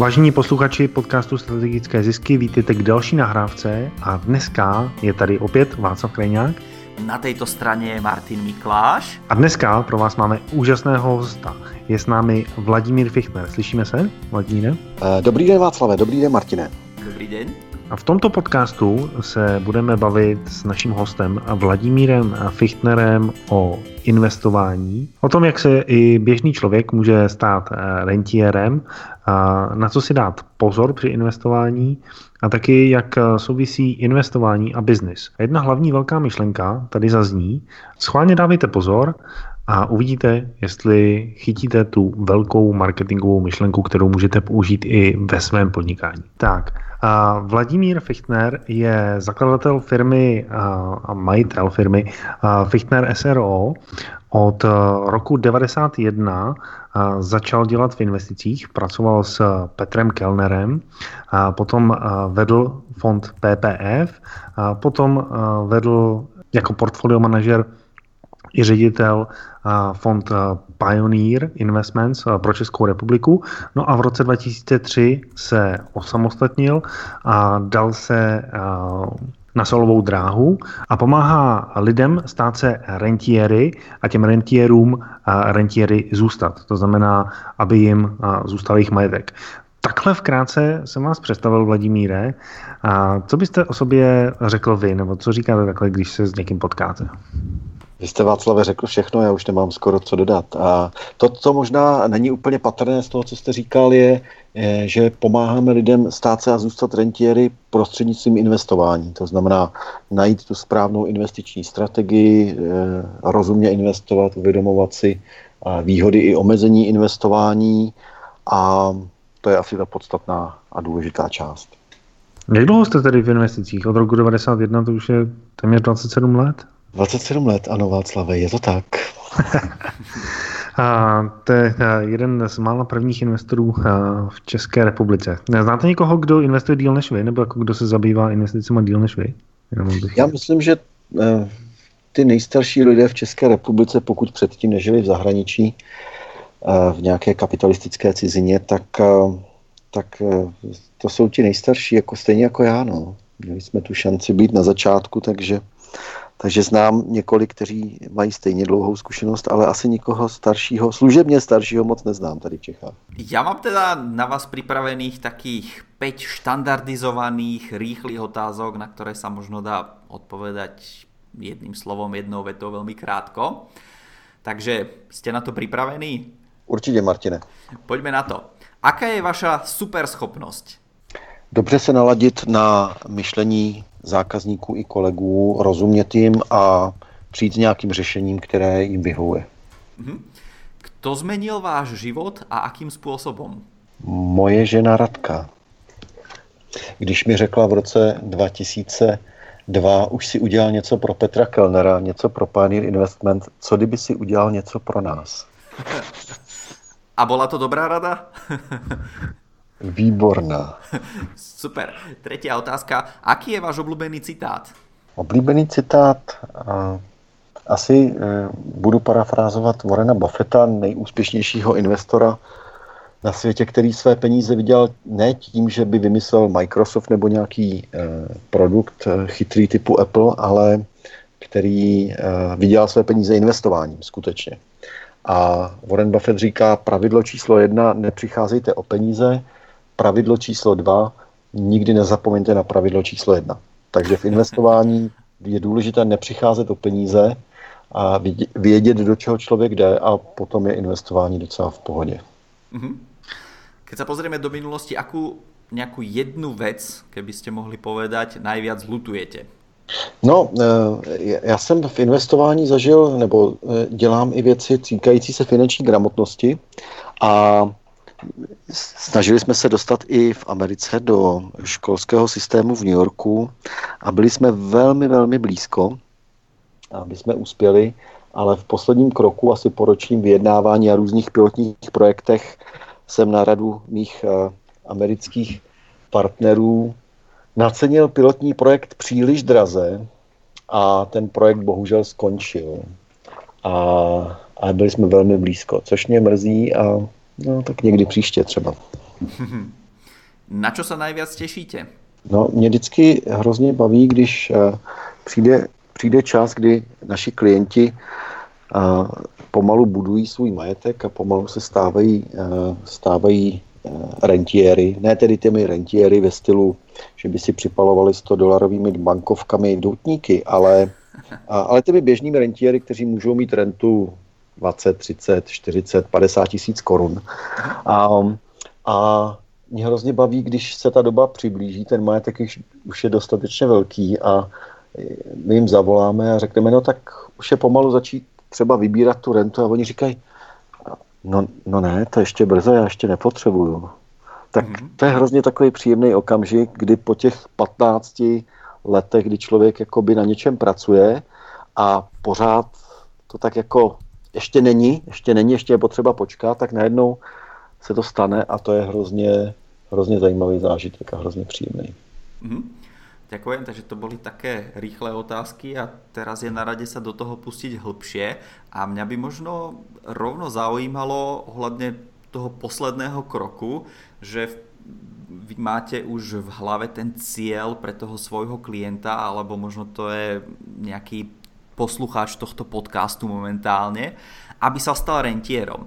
Vážení posluchači podcastu Strategické zisky, vítejte k další nahrávce a dneska je tady opět Václav Krajňák. Na této straně je Martin Mikláš. A dneska pro vás máme úžasného hosta. Je s námi Vladimír Fichtner. Slyšíme se, Vladimíre? Eh, dobrý den Václave, dobrý den Martine. Dobrý den. A v tomto podcastu se budeme bavit s naším hostem Vladimírem Fichtnerem o investování, o tom, jak se i běžný člověk může stát eh, rentierem, na co si dát pozor při investování a taky jak eh, souvisí investování a biznis. Jedna hlavní velká myšlenka tady zazní, schválně dávejte pozor a uvidíte, jestli chytíte tu velkou marketingovou myšlenku, kterou můžete použít i ve svém podnikání. Tak, Vladimír Fichtner je zakladatel firmy a majitel firmy Fichtner SRO. Od roku 1991 začal dělat v investicích, pracoval s Petrem Kellnerem, potom vedl fond PPF, potom vedl jako portfolio manažer i ředitel fond Pioneer Investments pro Českou republiku. No a v roce 2003 se osamostatnil a dal se na solovou dráhu a pomáhá lidem stát se rentiéry a těm rentierům rentiéry zůstat. To znamená, aby jim zůstal jejich majetek. Takhle vkrátce jsem vás představil, Vladimíre. A co byste o sobě řekl vy, nebo co říkáte takhle, když se s někým potkáte? Vy jste Václave řekl všechno, já už nemám skoro co dodat. A to, co možná není úplně patrné z toho, co jste říkal, je, že pomáháme lidem stát se a zůstat rentiéry prostřednictvím investování. To znamená najít tu správnou investiční strategii, eh, rozumně investovat, uvědomovat si výhody i omezení investování a to je asi ta podstatná a důležitá část. Jak dlouho jste tedy v investicích? Od roku 1991 to už je téměř 27 let? 27 let, ano Václave, je to tak. A to je jeden z mála prvních investorů v České republice. Znáte někoho, kdo investuje díl než vy, nebo jako kdo se zabývá investicemi díl než vy? Já myslím, že e, ty nejstarší lidé v České republice, pokud předtím nežili v zahraničí, e, v nějaké kapitalistické cizině, tak, e, tak to jsou ti nejstarší, jako stejně jako já. No. Měli jsme tu šanci být na začátku, takže takže znám několik, kteří mají stejně dlouhou zkušenost, ale asi nikoho staršího, služebně staršího moc neznám tady v Čechách. Já mám teda na vás připravených takých 5 štandardizovaných, rýchlých otázok, na které se možno dá odpovedať jedným slovom, jednou vetou velmi krátko. Takže jste na to připravení? Určitě, Martine. Pojďme na to. Aká je vaša superschopnost? Dobře se naladit na myšlení zákazníků i kolegů, rozumět jim a přijít s nějakým řešením, které jim vyhovuje. Mhm. Kto zmenil váš život a akým způsobem? Moje žena Radka. Když mi řekla v roce 2002, už si udělal něco pro Petra Kellnera, něco pro Pioneer Investment, co kdyby si udělal něco pro nás? A byla to dobrá rada? Výborná. Super. Třetí otázka. Aký je váš oblíbený citát? Oblíbený citát? Asi e, budu parafrázovat Warrena Buffetta, nejúspěšnějšího investora na světě, který své peníze viděl ne tím, že by vymyslel Microsoft nebo nějaký e, produkt e, chytrý typu Apple, ale který vydělal své peníze investováním skutečně. A Warren Buffett říká, pravidlo číslo jedna, nepřicházejte o peníze, pravidlo číslo dva, nikdy nezapomeňte na pravidlo číslo jedna. Takže v investování je důležité nepřicházet o peníze a vědět, do čeho člověk jde a potom je investování docela v pohodě. Mm-hmm. Keď se pozrieme do minulosti, akú nějakou jednu věc, keby mohli povedať, najviac lutujete? No, eh, já jsem v investování zažil, nebo eh, dělám i věci týkající se finanční gramotnosti a Snažili jsme se dostat i v Americe do školského systému v New Yorku a byli jsme velmi, velmi blízko, aby jsme uspěli, ale v posledním kroku, asi po ročním vyjednávání a různých pilotních projektech, jsem na radu mých eh, amerických partnerů nacenil pilotní projekt příliš draze a ten projekt bohužel skončil. A, a byli jsme velmi blízko, což mě mrzí a No, tak někdy příště třeba. Na čo sa najviac tešíte? No, mě vždycky hrozně baví, když uh, přijde, přijde čas, kdy naši klienti uh, pomalu budují svůj majetek a pomalu se stávají, uh, stávají rentiéry, ne tedy těmi rentiéry ve stylu, že by si připalovali 100 dolarovými bankovkami doutníky, ale, ale těmi běžnými rentiéry, kteří můžou mít rentu 20, 30, 40, 50 tisíc korun. A, a mě hrozně baví, když se ta doba přiblíží, ten majetek už je dostatečně velký a my jim zavoláme a řekneme, no tak už je pomalu začít třeba vybírat tu rentu a oni říkají, no, no ne, to ještě brzo, já ještě nepotřebuju. Tak mm-hmm. to je hrozně takový příjemný okamžik, kdy po těch 15 letech, kdy člověk jakoby na něčem pracuje a pořád to tak jako ještě není, ještě není, ještě je potřeba počkat, tak najednou se to stane a to je hrozně, hrozně zajímavý zážitek a hrozně příjemný. Mm-hmm. Ďakujem, takže to boli také rýchle otázky a teraz je na rade sa do toho pustiť hlbšie a mňa by možno rovno zaujímalo ohľadne toho posledného kroku, že vy máte už v hlave ten cieľ pre toho svojho klienta alebo možno to je nejaký poslucháč tohto podcastu momentálne, aby sa stal rentierom.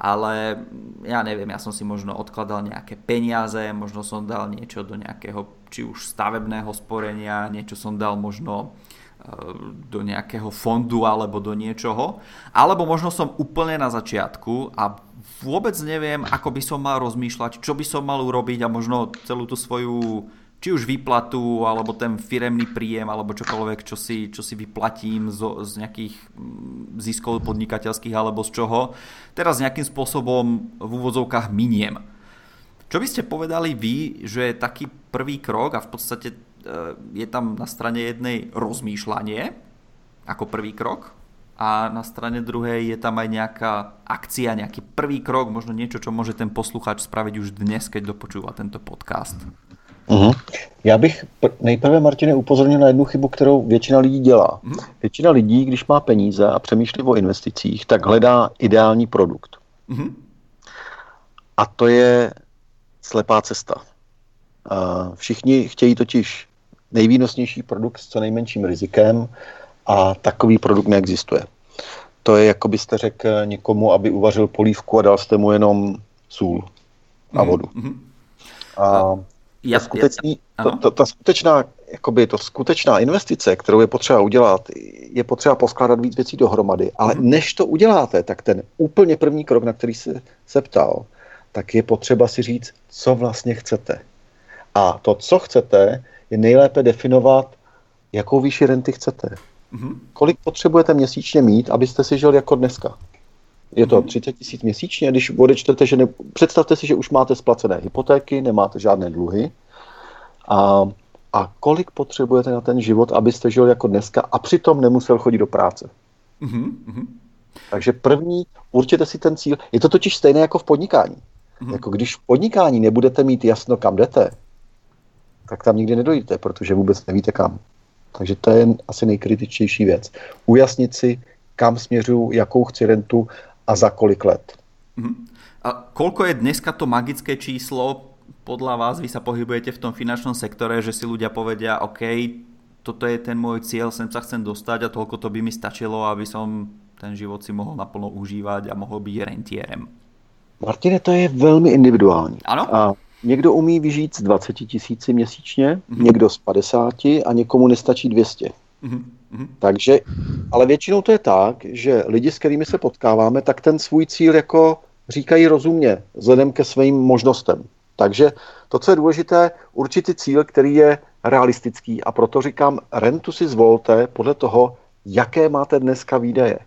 Ale ja neviem, ja som si možno odkladal nejaké peniaze, možno som dal niečo do nejakého či už stavebného sporenia, niečo som dal možno e, do nejakého fondu alebo do niečoho. Alebo možno som úplne na začiatku a vôbec neviem, ako by som mal rozmýšľať, čo by som mal urobiť a možno celú tú svoju či už výplatu, alebo ten firemný príjem, alebo čokoľvek, čo si, čo si vyplatím zo, z nejakých mm, ziskov podnikateľských, alebo z čoho, teraz nejakým spôsobom v úvodzovkách miniem. Čo by ste povedali vy, že je taký prvý krok a v podstate e, je tam na strane jednej rozmýšľanie ako prvý krok a na strane druhej je tam aj nejaká akcia, nejaký prvý krok, možno niečo, čo môže ten posluchač spraviť už dnes, keď dopočúva tento podcast. Uhum. Já bych nejprve, Martine, upozornil na jednu chybu, kterou většina lidí dělá. Uhum. Většina lidí, když má peníze a přemýšlí o investicích, tak hledá ideální produkt. Uhum. A to je slepá cesta. Všichni chtějí totiž nejvýnosnější produkt s co nejmenším rizikem a takový produkt neexistuje. To je, jako byste řekl někomu, aby uvařil polívku a dal jste mu jenom sůl a vodu. Mm-hmm. A ta, skutečný, ta, ta, ta skutečná, jakoby to skutečná investice, kterou je potřeba udělat, je potřeba poskládat víc věcí dohromady. Ale mm. než to uděláte, tak ten úplně první krok, na který se, se ptal, tak je potřeba si říct, co vlastně chcete. A to, co chcete, je nejlépe definovat, jakou výši renty chcete. Mm-hmm. Kolik potřebujete měsíčně mít, abyste si žil jako dneska. Je to 30 tisíc měsíčně, když odečtete, že ne, představte si, že už máte splacené hypotéky, nemáte žádné dluhy a, a kolik potřebujete na ten život, abyste žil jako dneska a přitom nemusel chodit do práce. Mm-hmm. Takže první, určitě si ten cíl. Je to totiž stejné jako v podnikání. Mm-hmm. Jako když v podnikání nebudete mít jasno, kam jdete, tak tam nikdy nedojdete, protože vůbec nevíte kam. Takže to je asi nejkritičtější věc. Ujasnit si, kam směřuju, jakou chci rentu a za kolik let. Uh-huh. A koľko je dneska to magické číslo, podľa vás, vy sa pohybujete v tom finančnom sektore, že si ľudia povedia, OK, toto je ten môj cieľ, sem sa chcem dostať a toľko to by mi stačilo, aby som ten život si mohl naplno užívať a mohl být rentierem. Martine, to je velmi individuální. Ano? A někdo umí vyžít z 20 tisíci měsíčně, mm-hmm. někdo z 50 a někomu nestačí 200. Mm-hmm. Mm-hmm. Takže, ale většinou to je tak, že lidi, s kterými se potkáváme, tak ten svůj cíl jako říkají rozumně, vzhledem ke svým možnostem. Takže to, co je důležité, určitý cíl, který je realistický a proto říkám, rentu si zvolte podle toho, jaké máte dneska výdaje.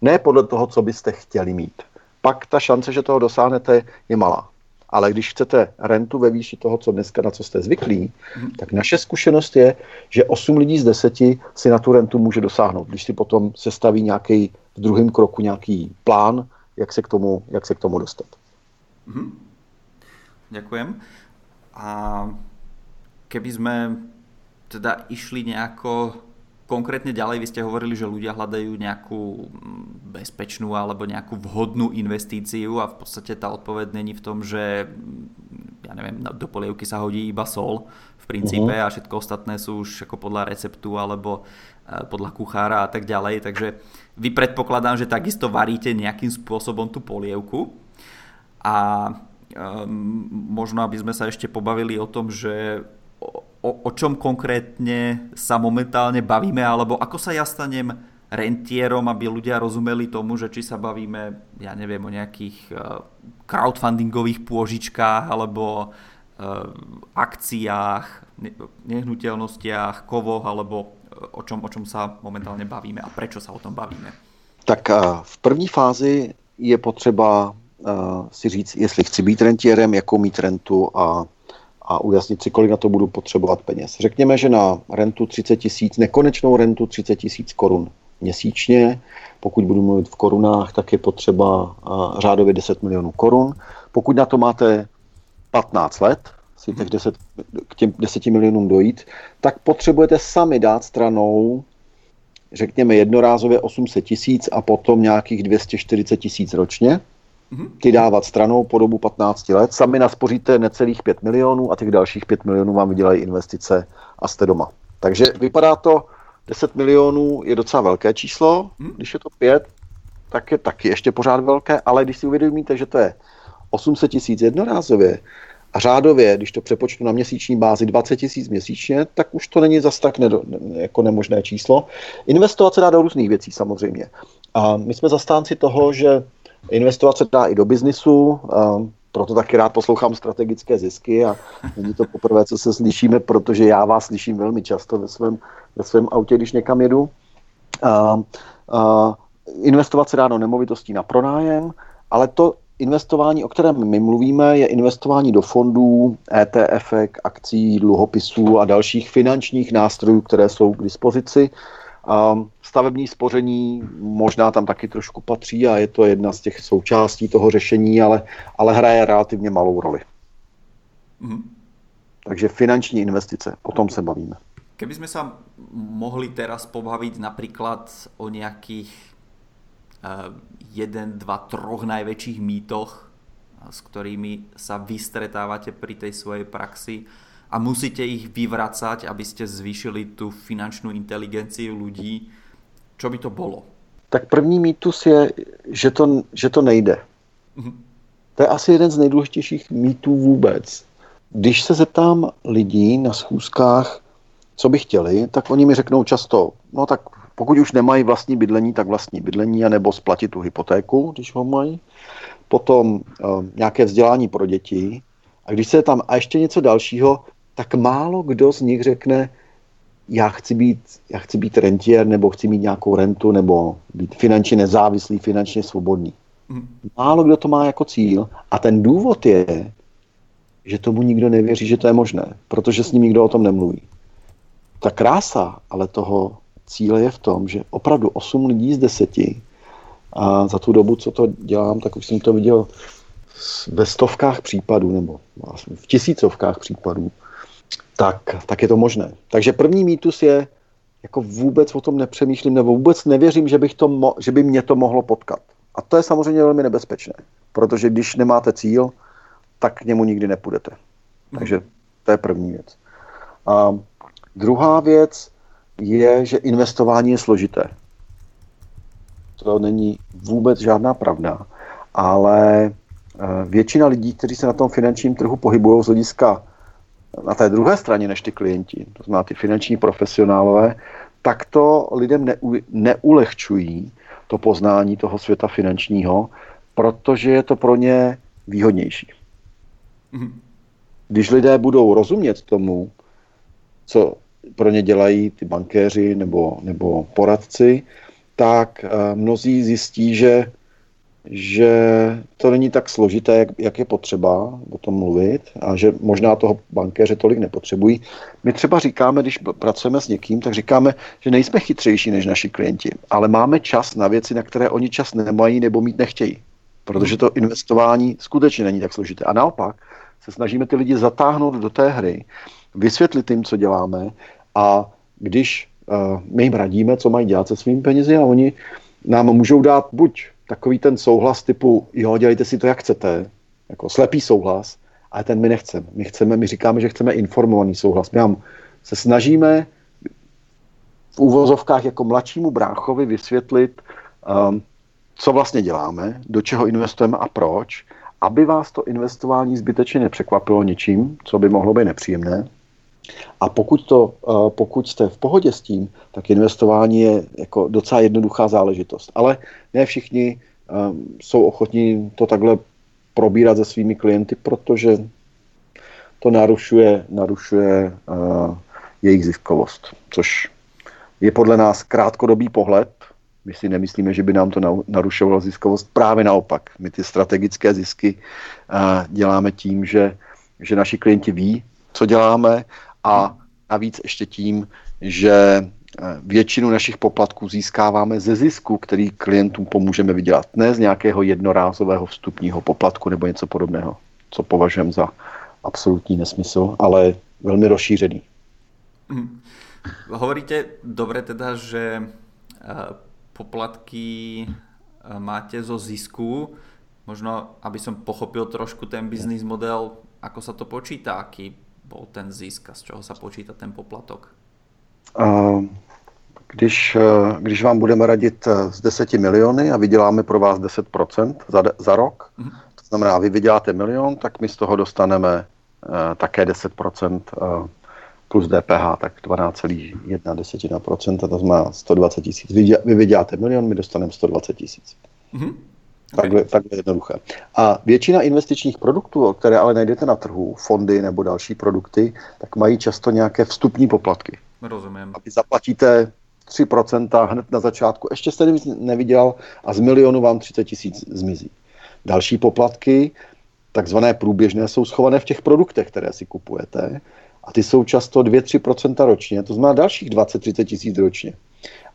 Ne podle toho, co byste chtěli mít. Pak ta šance, že toho dosáhnete, je malá. Ale když chcete rentu ve výši toho, co dneska na co jste zvyklí, mm. tak naše zkušenost je, že 8 lidí z 10 si na tu rentu může dosáhnout, když si potom sestaví nějaký v druhém kroku nějaký plán, jak se k tomu, jak se k tomu dostat. Mm. Ďakujem. A keby sme teda išli nejako konkrétne ďalej, vy ste hovorili, že ľudia hľadajú nejakú mm, bezpečnú alebo nejakú vhodnú investíciu a v podstate tá odpoveď není v tom, že mm, ja neviem, do polievky sa hodí iba sol v princípe uh-huh. a všetko ostatné sú už ako podľa receptu alebo uh, podľa kuchára a tak ďalej, takže vy predpokladám, že takisto varíte nejakým spôsobom tú polievku a um, možno aby sme sa ešte pobavili o tom, že o, o čom konkrétne sa momentálne bavíme, alebo ako sa ja stanem rentierom, aby ľudia rozumeli tomu, že či sa bavíme, ja neviem, o nejakých uh, crowdfundingových pôžičkách alebo uh, akciách, nehnuteľnostiach, kovoch, alebo uh, o čom, o čom sa momentálne bavíme a prečo sa o tom bavíme? Tak v první fázi je potřeba si říct, jestli chci být rentierem, jakou mít rentu a, a ujasnit si, kolik na to budu potřebovat peněz. Řekněme, že na rentu 30 tisíc, nekonečnou rentu 30 tisíc korun měsíčně. Pokud budu mluvit v korunách, tak je potřeba řádově 10 milionů korun. Pokud na to máte 15 let, si těch 10, k těm 10 milionům dojít, tak potřebujete sami dát stranou, řekněme jednorázově 800 tisíc a potom nějakých 240 tisíc ročně. Ty dávat stranou po dobu 15 let. Sami naspoříte necelých 5 milionů a těch dalších 5 milionů vám vydělají investice a jste doma. Takže vypadá to 10 milionů je docela velké číslo, hmm. když je to 5, tak je taky ještě pořád velké, ale když si uvědomíte, že to je 800 tisíc jednorázově a řádově, když to přepočtu na měsíční bázi 20 tisíc měsíčně, tak už to není zas tak nedo, jako nemožné číslo. Investovat se dá do různých věcí samozřejmě. A my jsme zastánci toho, že investovat se dá i do biznisu, proto taky rád poslouchám strategické zisky a není to poprvé, co se slyšíme, protože já vás slyším velmi často ve svém, ve svém autě, když někam jedu. Investovat se dá do nemovitostí na pronájem, ale to investování, o kterém my mluvíme, je investování do fondů, ETF, akcí, dluhopisů a dalších finančních nástrojů, které jsou k dispozici. Stavební spoření možná tam taky trošku patří a je to jedna z těch součástí toho řešení, ale, ale hraje relativně malou roli. Mm. Takže finanční investice, o tom se bavíme. Keby sme sa mohli teraz pobaviť napríklad o nejakých uh, jeden, dva, troch najväčších mýtoch, s ktorými sa vystretávate pri tej svojej praxi, a musíte ich vyvracať, aby ste zvýšili tu finančnú inteligenciu ľudí. Čo by to bolo? Tak první mýtus je, že to, že to nejde. Mm-hmm. To je asi jeden z nejdůležitějších mýtů vůbec. Když se zeptám lidí na schůzkách, co by chtěli, tak oni mi řeknou často, no tak pokud už nemají vlastní bydlení, tak vlastní bydlení, anebo splatit tu hypotéku, když ho mají. Potom uh, nějaké vzdělání pro děti. A když se tam a ještě něco dalšího, tak málo kdo z nich řekne, já chci být, já chci být rentier, nebo chci mít nějakou rentu, nebo být finančně nezávislý, finančně svobodný. Mm. Málo kdo to má jako cíl. A ten důvod je, že tomu nikdo nevěří, že to je možné, protože s ním nikdo o tom nemluví. Ta krása ale toho cíle je v tom, že opravdu 8 lidí z 10 a za tu dobu, co to dělám, tak už jsem to viděl ve stovkách případů, nebo vlastně v tisícovkách případů, tak, tak je to možné. Takže první mýtus je, jako vůbec o tom nepřemýšlím, nebo vůbec nevěřím, že, bych to mo- že by mě to mohlo potkat. A to je samozřejmě velmi nebezpečné, protože když nemáte cíl, tak k němu nikdy nepůjdete. Takže to je první věc. A druhá věc je, že investování je složité. To není vůbec žádná pravda, ale eh, většina lidí, kteří se na tom finančním trhu pohybují z hlediska na té druhé straně než ty klienti, to znamená ty finanční profesionálové, tak to lidem neu, neulehčují to poznání toho světa finančního, protože je to pro ně výhodnější. Mhm. Když lidé budou rozumět tomu, co pro ně dělají ty bankéři nebo, nebo poradci, tak uh, mnozí zjistí, že že to není tak složité, jak, jak je potřeba o tom mluvit a že možná toho bankéře tolik nepotřebují. My třeba říkáme, když pracujeme s někým, tak říkáme, že nejsme chytřejší než naši klienti, ale máme čas na věci, na které oni čas nemají nebo mít nechtějí. Protože to investování skutečně není tak složité. A naopak se snažíme ty lidi zatáhnout do té hry, vysvětlit jim, co děláme a když uh, my jim radíme, co mají dělat se svými penězi a oni nám můžou dát buď takový ten souhlas typu, jo, dělejte si to, jak chcete, jako slepý souhlas, ale ten my nechceme. My chceme, my říkáme, že chceme informovaný souhlas. My vám se snažíme v úvozovkách jako mladšímu bráchovi vysvětlit, um, co vlastně děláme, do čeho investujeme a proč, aby vás to investování zbytečně nepřekvapilo ničím, co by mohlo být nepříjemné. A pokud, to, uh, pokud jste v pohodě s tím, tak investování je jako docela jednoduchá záležitost. Ale ne všichni um, jsou ochotní to takhle probírat se svými klienty, protože to narušuje, narušuje uh, jejich ziskovost, což je podle nás krátkodobý pohled. My si nemyslíme, že by nám to narušovalo ziskovost. Právě naopak. My ty strategické zisky děláme tím, že, že naši klienti ví, co děláme a navíc ještě tím, že většinu našich poplatků získáváme ze zisku, který klientům pomůžeme vydělat. Ne z nějakého jednorázového vstupního poplatku nebo něco podobného, co považujeme za absolutní nesmysl, ale velmi rozšířený. Hmm. Hovoríte dobre teda, že e, poplatky e, máte zo zisku. Možno, aby som pochopil trošku ten biznis model, ako sa to počíta, aký bol ten zisk a z čeho sa počíta ten poplatok? Když, e, když vám budeme radit z 10 miliony a vyděláme pro vás 10% za, za rok, mm-hmm. to znamená, vy vyděláte milion, tak my z toho dostaneme uh, také 10% uh, plus DPH, tak 12,1%, to znamená 120 tisíc. Vy, vy vyděláte milion, my dostaneme 120 tisíc. Mm-hmm. Takhle, takhle jednoduché. A většina investičních produktů, které ale najdete na trhu, fondy nebo další produkty, tak mají často nějaké vstupní poplatky. Rozumím. A vy zaplatíte 3% hned na začátku, ještě jste neviděl a z milionu vám 30 tisíc zmizí. Další poplatky, takzvané průběžné, jsou schované v těch produktech, které si kupujete a ty jsou často 2-3% ročně, to znamená dalších 20-30 tisíc ročně.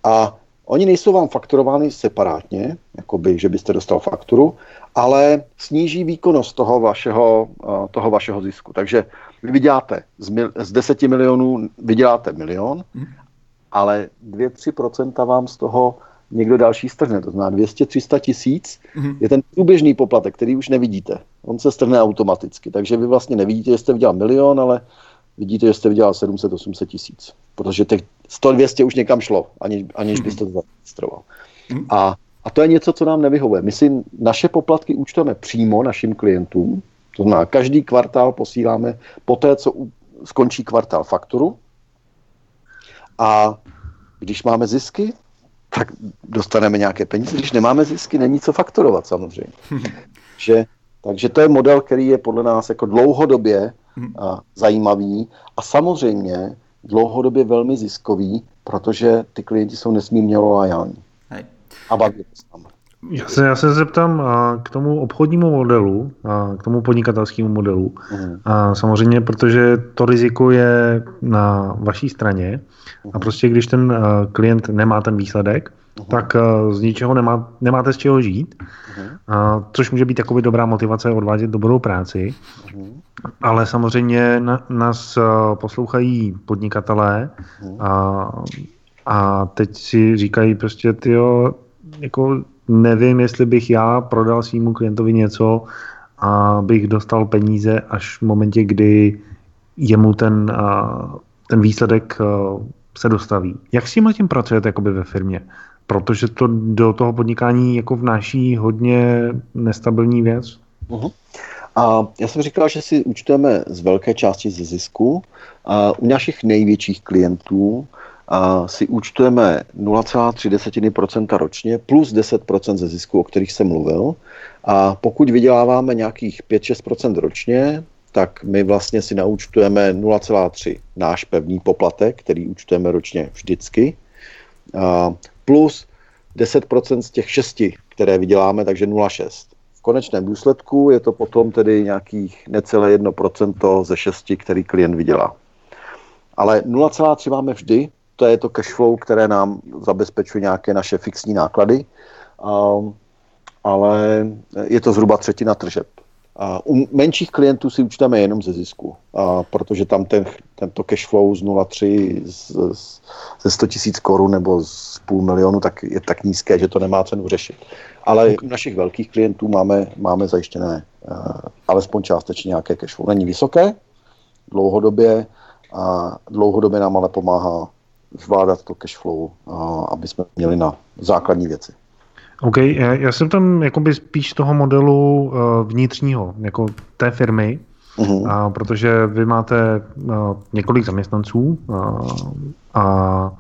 A oni nejsou vám fakturovány separátně, jakoby, že byste dostal fakturu, ale sníží výkonnost toho vašeho, toho vašeho zisku. Takže vy vyděláte z, mil, z 10 milionů, vyděláte milion, ale 2-3% vám z toho někdo další strhne. To znamená 200-300 tisíc hmm. je ten průběžný poplatek, který už nevidíte. On se strhne automaticky. Takže vy vlastně nevidíte, že jste vydělal milion, ale vidíte, že jste vydělal 700-800 tisíc. Protože těch 100-200 už někam šlo, aniž, aniž byste to zaregistroval. Hmm. A, a to je něco, co nám nevyhovuje. My si naše poplatky účtujeme přímo našim klientům, to znamená, každý kvartál posíláme po té, co skončí kvartál fakturu. A když máme zisky, tak dostaneme nějaké peníze. Když nemáme zisky, není co fakturovat samozřejmě. že, takže to je model, který je podle nás jako dlouhodobě Hmm. zajímavý a samozřejmě dlouhodobě velmi ziskový, protože ty klienti jsou nesmírně loajální. A baví se tam. Já se, já se zeptám a, k tomu obchodnímu modelu, a, k tomu podnikatelskému modelu. Mm. A, samozřejmě, protože to riziko je na vaší straně a hmm. prostě když ten a, klient nemá ten výsledek, uh-huh. tak uh, z ničeho nemá, nemáte z čeho žít, uh-huh. uh, což může být takový dobrá motivace odvádět dobrou práci. Uh-huh. Ale samozřejmě na, nás uh, poslouchají podnikatelé uh-huh. a, a teď si říkají prostě, tyjo, jako nevím, jestli bych já prodal svýmu klientovi něco a bych dostal peníze až v momentě, kdy jemu ten, uh, ten výsledek se dostaví. Jak s tím tím pracujete jakoby ve firmě? Protože to do toho podnikání jako vnáší hodně nestabilní věc. Uh-huh. A já jsem říkal, že si účtujeme z velké části ze zisku. A u našich největších klientů a si účtujeme 0,3% ročně plus 10% ze zisku, o kterých jsem mluvil. A pokud vyděláváme nějakých 5-6% ročně, tak my vlastně si naúčtujeme 0,3 náš pevný poplatek, který účtujeme ročně vždycky. A plus 10% z těch šesti, které vyděláme, takže 0,6. V konečném důsledku je to potom tedy nějakých necelé 1% ze šesti, který klient vydělá. Ale 0,3 máme vždy, to je to cash flow, které nám zabezpečuje nějaké naše fixní náklady, ale je to zhruba třetina tržeb. U menších klientů si účteme jenom ze zisku, a protože tam ten, tento cash flow z 0,3 z, z, ze 100 tisíc korun nebo z půl milionu tak je tak nízké, že to nemá cenu řešit. Ale u našich velkých klientů máme, máme zajištěné uh, alespoň částečně nějaké cash flow. Není vysoké dlouhodobě a dlouhodobě nám ale pomáhá zvládat to cash flow, uh, aby jsme měli na základní věci. OK, já jsem tam jakoby spíš toho modelu uh, vnitřního, jako té firmy, uh-huh. a, protože vy máte uh, několik zaměstnanců uh, a,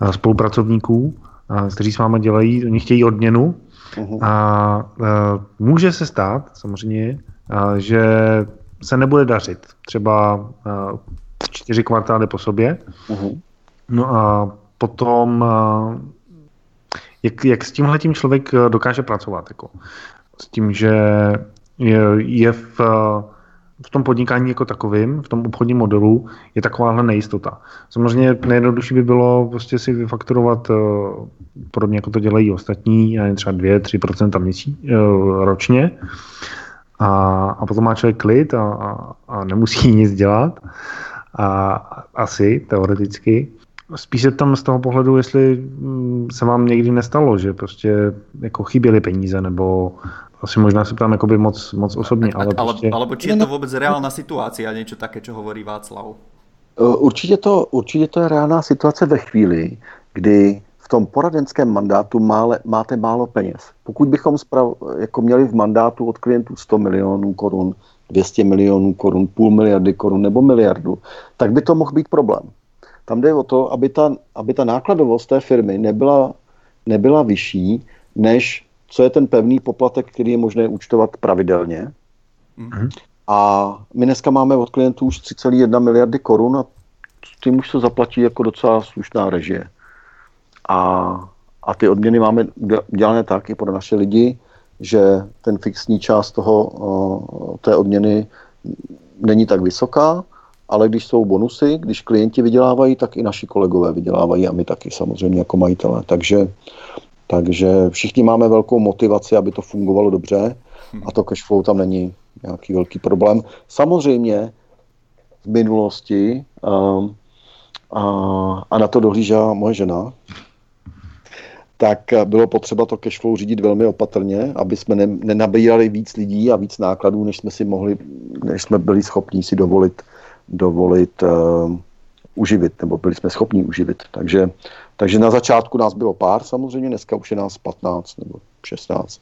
a spolupracovníků, a, kteří s vámi dělají, oni chtějí odměnu uh-huh. a, a může se stát samozřejmě, a, že se nebude dařit třeba a, čtyři kvartály po sobě, uh-huh. no a potom a, jak, jak s tímhle tím člověk eh, dokáže pracovat? Jako? S tím, že je, je v, v tom podnikání jako takovým, v tom obchodním modelu, je takováhle nejistota. Samozřejmě nejjednodušší by bylo prostě si vyfakturovat uh, podobně jako to dělají ostatní, třeba 2-3% měsí, uh, ročně. A, a potom má člověk klid a, a, a nemusí nic dělat. A asi teoreticky. Spíš se tam z toho pohledu, jestli mm, se vám někdy nestalo, že prostě jako chyběly peníze, nebo asi možná se ptám jakoby moc, moc osobně, ale, ale prostě... Alebo či je to vůbec reálná situace a něco také, co hovorí Václav? E, určitě to, určitě to je reálná situace ve chvíli, kdy v tom poradenském mandátu mále, máte málo peněz. Pokud bychom sprav, jako měli v mandátu od klientů 100 milionů korun, 200 milionů korun, půl miliardy korun nebo miliardu, tak by to mohl být problém. Tam jde o to, aby ta, aby ta nákladovost té firmy nebyla, nebyla vyšší, než co je ten pevný poplatek, který je možné účtovat pravidelně. Mm-hmm. A my dneska máme od klientů už 3,1 miliardy korun a tím už se zaplatí jako docela slušná režie. A, a ty odměny máme dělané tak i pro naše lidi, že ten fixní část toho, té odměny není tak vysoká, ale když jsou bonusy, když klienti vydělávají, tak i naši kolegové vydělávají a my taky samozřejmě jako majitelé. Takže, takže všichni máme velkou motivaci, aby to fungovalo dobře a to cash flow tam není nějaký velký problém. Samozřejmě v minulosti um, a, a na to dohlížela moje žena, tak bylo potřeba to cash flow řídit velmi opatrně, aby jsme ne, nenabíjali víc lidí a víc nákladů, než jsme si mohli, než jsme byli schopni si dovolit dovolit uh, uživit, nebo byli jsme schopni uživit. Takže, takže na začátku nás bylo pár samozřejmě, dneska už je nás 15 nebo 16.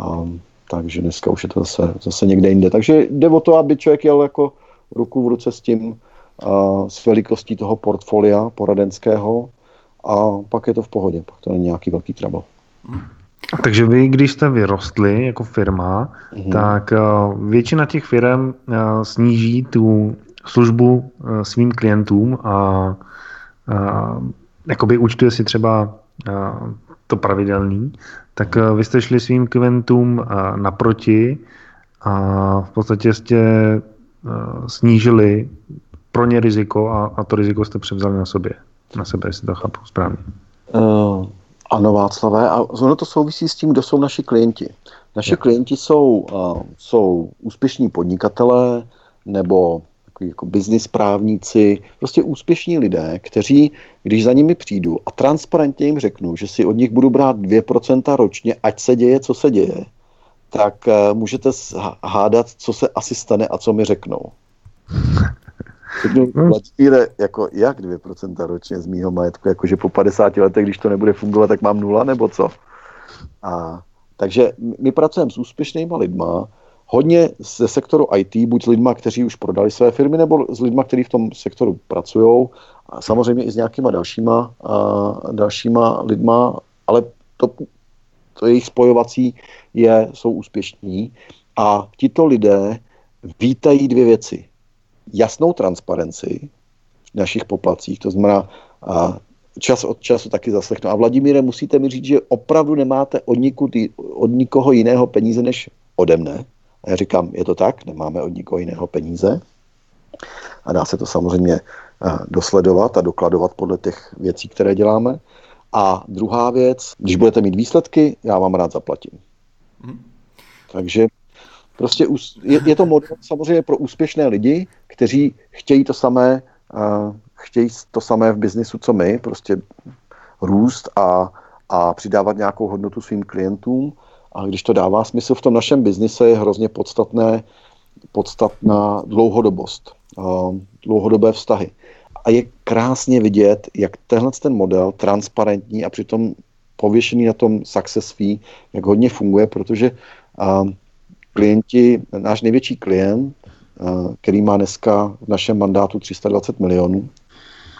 Um, takže dneska už je to zase, zase někde jinde. Takže jde o to, aby člověk jel jako ruku v ruce s tím, uh, s velikostí toho portfolia poradenského a pak je to v pohodě, pak to není nějaký velký trouble. Takže vy, když jste vyrostli jako firma, mm-hmm. tak uh, většina těch firm uh, sníží tu službu eh, svým klientům a, a jakoby účtuje si třeba eh, to pravidelný, tak eh, vy jste šli svým klientům naproti a v podstatě jste snížili pro ně riziko a, a to riziko jste převzali na sobě. Na sebe, jestli to chápu správně. Uh, ano, Václavé. A ono to souvisí s tím, kdo jsou naši klienti. Naši Jak? klienti jsou, uh, jsou úspěšní podnikatelé nebo takový jako business právníci, prostě úspěšní lidé, kteří, když za nimi přijdu a transparentně jim řeknu, že si od nich budu brát 2% ročně, ať se děje, co se děje, tak uh, můžete hádat, co se asi stane a co mi řeknou. Řeknu, Vladimíre, jako jak 2% ročně z mýho majetku, jakože po 50 letech, když to nebude fungovat, tak mám nula, nebo co? A, takže my pracujeme s úspěšnýma lidma, hodně ze sektoru IT, buď s lidma, kteří už prodali své firmy, nebo s lidma, kteří v tom sektoru pracují, a samozřejmě i s nějakýma dalšíma, a dalšíma lidma, ale to, to jejich spojovací je, jsou úspěšní a tito lidé vítají dvě věci. Jasnou transparenci v našich poplacích, to znamená a čas od času taky zaslechnu. A Vladimíre, musíte mi říct, že opravdu nemáte od, nikud, od nikoho jiného peníze než ode mne. A já říkám, je to tak, nemáme od nikoho jiného peníze. A dá se to samozřejmě eh, dosledovat a dokladovat podle těch věcí, které děláme. A druhá věc, když budete mít výsledky, já vám rád zaplatím. Hmm. Takže, Prostě je, je to model samozřejmě pro úspěšné lidi, kteří chtějí to samé, uh, chtějí to samé v biznisu, co my, prostě růst a, a přidávat nějakou hodnotu svým klientům. A když to dává smysl v tom našem biznise, je hrozně podstatné, podstatná dlouhodobost, uh, dlouhodobé vztahy. A je krásně vidět, jak tenhle ten model, transparentní a přitom pověšený na tom success fee, jak hodně funguje, protože klienti, náš největší klient, který má dneska v našem mandátu 320 milionů,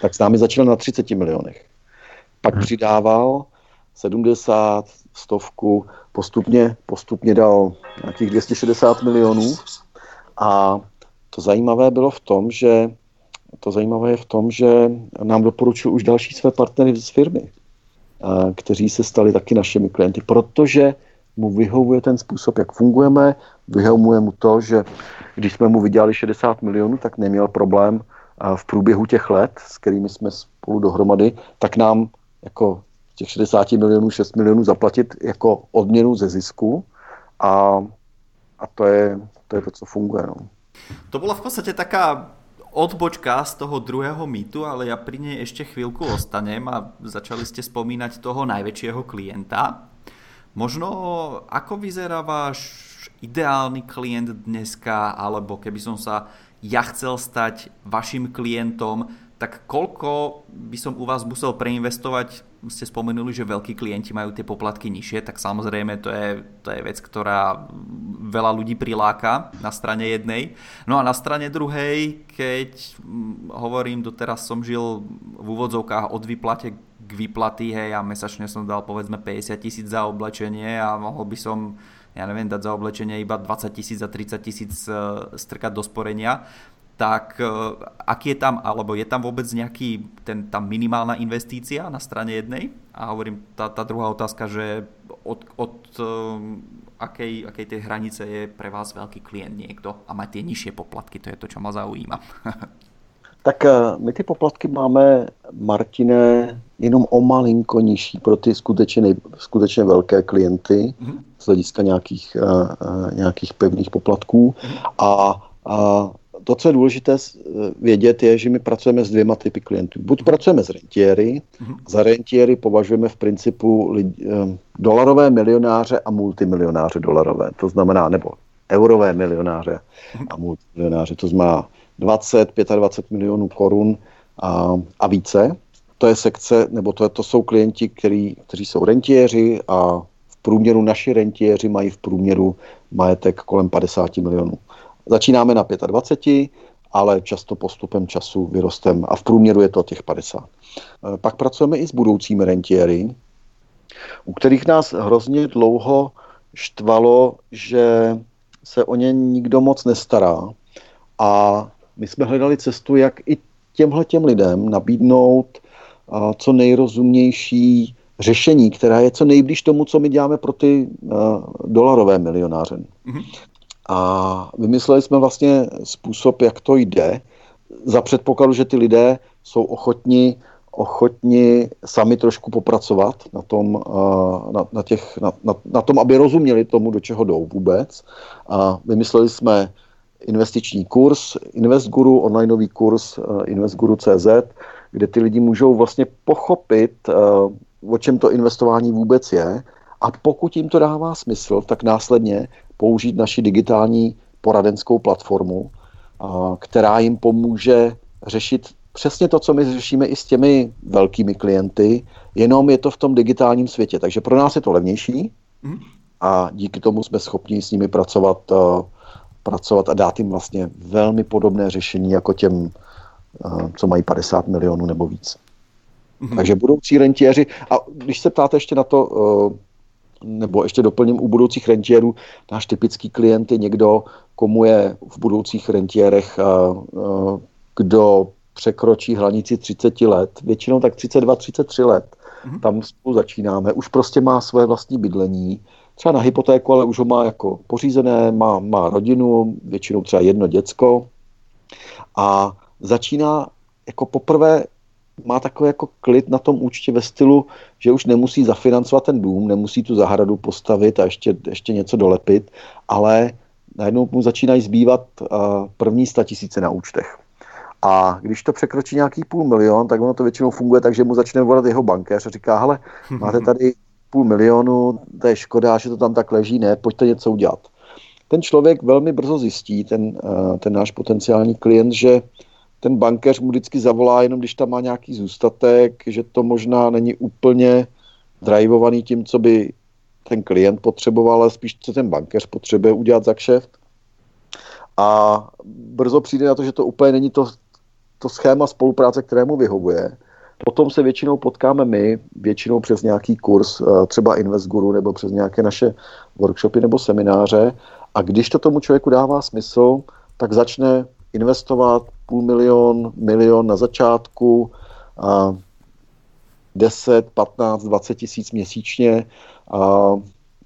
tak s námi začal na 30 milionech. Pak hmm. přidával 70, stovku, postupně, postupně dal nějakých 260 milionů. A to zajímavé bylo v tom, že to zajímavé je v tom, že nám doporučil už další své partnery z firmy, kteří se stali taky našimi klienty, protože mu vyhovuje ten způsob, jak fungujeme, vyhovuje mu to, že když jsme mu vydělali 60 milionů, tak neměl problém v průběhu těch let, s kterými jsme spolu dohromady, tak nám jako těch 60 milionů, 6 milionů zaplatit jako odměnu ze zisku a, a to, je, to je to, co funguje. No. To byla v podstatě taká odbočka z toho druhého mýtu, ale ja pri nej ešte chvíľku ostanem a začali ste spomínať toho najväčšieho klienta. Možno ako vyzerá váš ideálny klient dneska, alebo keby som sa ja chcel stať vašim klientom, tak koľko by som u vás musel preinvestovať? Ste spomenuli, že veľkí klienti majú tie poplatky nižšie, tak samozrejme to je, to je vec, ktorá veľa ľudí priláka na strane jednej. No a na strane druhej, keď mm, hovorím, doteraz som žil v úvodzovkách od výplate k výplaty, hej, a mesačne som dal povedzme 50 tisíc za oblečenie a mohol by som ja neviem, dať za oblečenie iba 20 tisíc a 30 tisíc e, strkať do sporenia, tak e, aký je tam, alebo je tam vôbec nejaký, ten, tá minimálna investícia na strane jednej? A hovorím, tá, tá druhá otázka, že od, od um, akej, akej tej hranice je pre vás veľký klient niekto a má tie nižšie poplatky, to je to, čo ma zaujíma. tak my ty poplatky máme, Martine, jenom o malinko nižší pro ty skutečně, nej, skutečně velké klienty mm-hmm. z hlediska nějakých, uh, nějakých pevných poplatků. Mm-hmm. A, a to, co je důležité eh, vědět, je, že my pracujeme s dvěma typy klientů. Buď pracujeme s rentiéry, mm-hmm. za rentiéry považujeme v principu lidi, um, dolarové milionáře a multimilionáře dolarové. To znamená, nebo eurové milionáře a multimilionáře. To znamená 20, 25 milionů korun a, a více. To je sekce, nebo to, to jsou klienti, který, kteří jsou rentiéři a v průměru naši rentiéři mají v průměru majetek kolem 50 milionů. Začínáme na 25, ale často postupem času vyrostem a v průměru je to těch 50. E, pak pracujeme i s budoucími rentiéry, u kterých nás hrozně dlouho štvalo, že se o ně nikdo moc nestará a my jsme hledali cestu, jak i těmhle těm lidem nabídnout co nejrozumnější řešení, která je co nejblíž tomu, co my děláme pro ty dolarové milionáře. Mm-hmm. A vymysleli jsme vlastně způsob, jak to jde, za předpokladu, že ty lidé jsou ochotni, ochotni sami trošku popracovat na tom, na, na, těch, na, na, na tom, aby rozuměli tomu, do čeho jdou vůbec. A vymysleli jsme investiční kurz, InvestGuru, onlineový kurz InvestGuru.cz, kde ty lidi můžou vlastně pochopit, o čem to investování vůbec je a pokud jim to dává smysl, tak následně použít naši digitální poradenskou platformu, která jim pomůže řešit přesně to, co my řešíme i s těmi velkými klienty, jenom je to v tom digitálním světě. Takže pro nás je to levnější mhm. a díky tomu jsme schopni s nimi pracovat, pracovat a dát jim vlastně velmi podobné řešení jako těm, co mají 50 milionů nebo víc. Mm-hmm. Takže budoucí rentiéři, a když se ptáte ještě na to, nebo ještě doplním u budoucích rentiérů, náš typický klient je někdo, komu je v budoucích rentiérech, kdo překročí hranici 30 let, většinou tak 32-33 let. Mm-hmm. Tam spolu začínáme. Už prostě má své vlastní bydlení, třeba na hypotéku, ale už ho má jako pořízené, má, má rodinu, většinou třeba jedno děcko a začíná jako poprvé má takový jako klid na tom účtě ve stylu, že už nemusí zafinancovat ten dům, nemusí tu zahradu postavit a ještě, ještě něco dolepit, ale najednou mu začínají zbývat první tisíce na účtech. A když to překročí nějaký půl milion, tak ono to většinou funguje tak, že mu začne volat jeho bankéř a říká, hele, máte tady půl milionu, to je škoda, že to tam tak leží, ne, pojďte něco udělat. Ten člověk velmi brzo zjistí, ten, ten náš potenciální klient, že ten bankéř mu vždycky zavolá, jenom když tam má nějaký zůstatek, že to možná není úplně drivovaný tím, co by ten klient potřeboval, ale spíš co ten bankéř potřebuje udělat za kšeft. A brzo přijde na to, že to úplně není to, to schéma spolupráce, kterému vyhovuje. Potom se většinou potkáme my, většinou přes nějaký kurz, eh, třeba InvestGuru nebo přes nějaké naše workshopy nebo semináře. A když to tomu člověku dává smysl, tak začne investovat půl milion, milion na začátku, a 10, 15, 20 tisíc měsíčně a,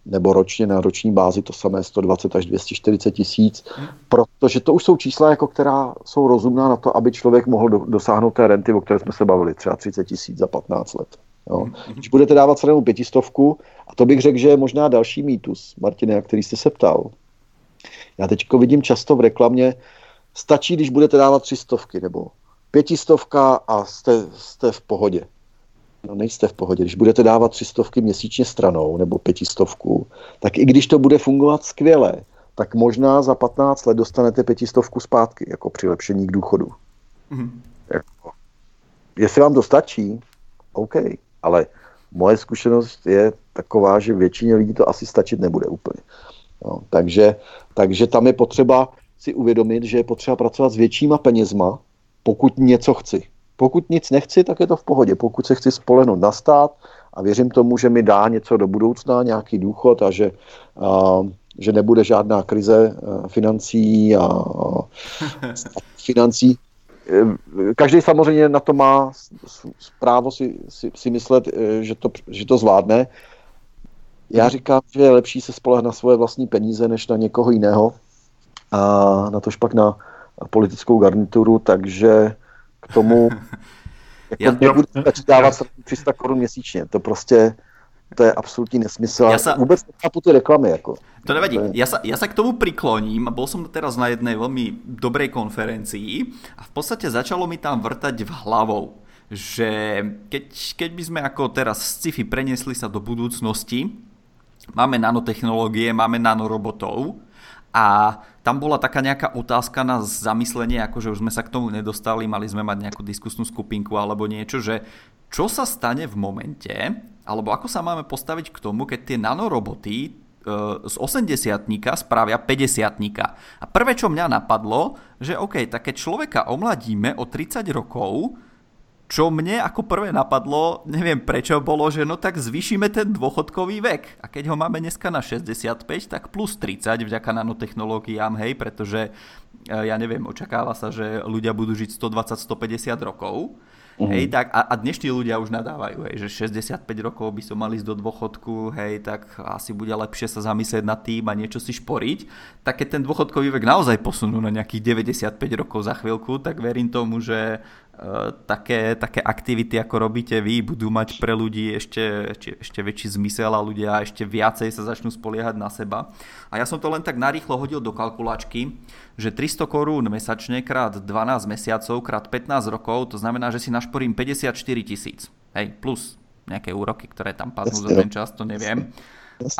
nebo ročně na roční bázi to samé 120 až 240 tisíc, protože to už jsou čísla, jako která jsou rozumná na to, aby člověk mohl do, dosáhnout té renty, o které jsme se bavili, třeba 30 tisíc za 15 let. Jo. Když budete dávat celému pětistovku, a to bych řekl, že je možná další mýtus, Martine, který jste se ptal. Já teď vidím často v reklamě, stačí, když budete dávat tři stovky nebo pětistovka a jste, jste v pohodě. No nejste v pohodě. Když budete dávat tři stovky měsíčně stranou nebo pětistovku, tak i když to bude fungovat skvěle, tak možná za 15 let dostanete pětistovku zpátky, jako přilepšení k důchodu. Mm-hmm. Jako, jestli vám to stačí, OK, ale moje zkušenost je taková, že většině lidí to asi stačit nebude úplně. No, takže, takže tam je potřeba si uvědomit, že je potřeba pracovat s většíma penězma, pokud něco chci. Pokud nic nechci, tak je to v pohodě. Pokud se chci spolehnout na stát a věřím tomu, že mi dá něco do budoucna, nějaký důchod a že, a, že nebude žádná krize a, financí a, a financí. Každý samozřejmě na to má právo si, si, si myslet, e, že to, že to zvládne. Já říkám, že je lepší se spolehnout na svoje vlastní peníze, než na někoho jiného a na tož pak na politickou garnituru, takže k tomu jako já, nebudu stačit dávat 300 korun měsíčně. To prostě to je absolutní nesmysl. Ja sa... Vůbec nechápu ty reklamy. Jako. To nevadí. Ja sa, ja sa k tomu prikloním. Bol som teraz na jednej veľmi dobrej konferencii a v podstate začalo mi tam vrtať v hlavou, že keď, keď by sme ako teraz z sci-fi preniesli sa do budúcnosti, máme nanotechnológie, máme nanorobotov, a tam bola taká nejaká otázka na zamyslenie, akože už sme sa k tomu nedostali, mali sme mať nejakú diskusnú skupinku alebo niečo, že čo sa stane v momente, alebo ako sa máme postaviť k tomu, keď tie nanoroboty e, z 80 spravia 50 A prvé, čo mňa napadlo, že OK, tak keď človeka omladíme o 30 rokov, čo mne ako prvé napadlo, neviem prečo, bolo, že no tak zvýšime ten dôchodkový vek. A keď ho máme dneska na 65, tak plus 30 vďaka nanotechnológiám, hej, pretože e, ja neviem, očakáva sa, že ľudia budú žiť 120-150 rokov. Mm. Hej, tak a, a dnešní ľudia už nadávajú, hej, že 65 rokov by som mali ísť do dôchodku, hej, tak asi bude lepšie sa zamyslieť nad tým a niečo si šporiť. Tak keď ten dôchodkový vek naozaj posunú na nejakých 95 rokov za chvíľku, tak verím tomu, že také, také aktivity, ako robíte vy, budú mať pre ľudí ešte, ešte, ešte väčší zmysel a ľudia ešte viacej sa začnú spoliehať na seba. A ja som to len tak narýchlo hodil do kalkulačky, že 300 korún mesačne krát 12 mesiacov krát 15 rokov, to znamená, že si našporím 54 tisíc. Hej, plus nejaké úroky, ktoré tam padnú za ten čas, to neviem.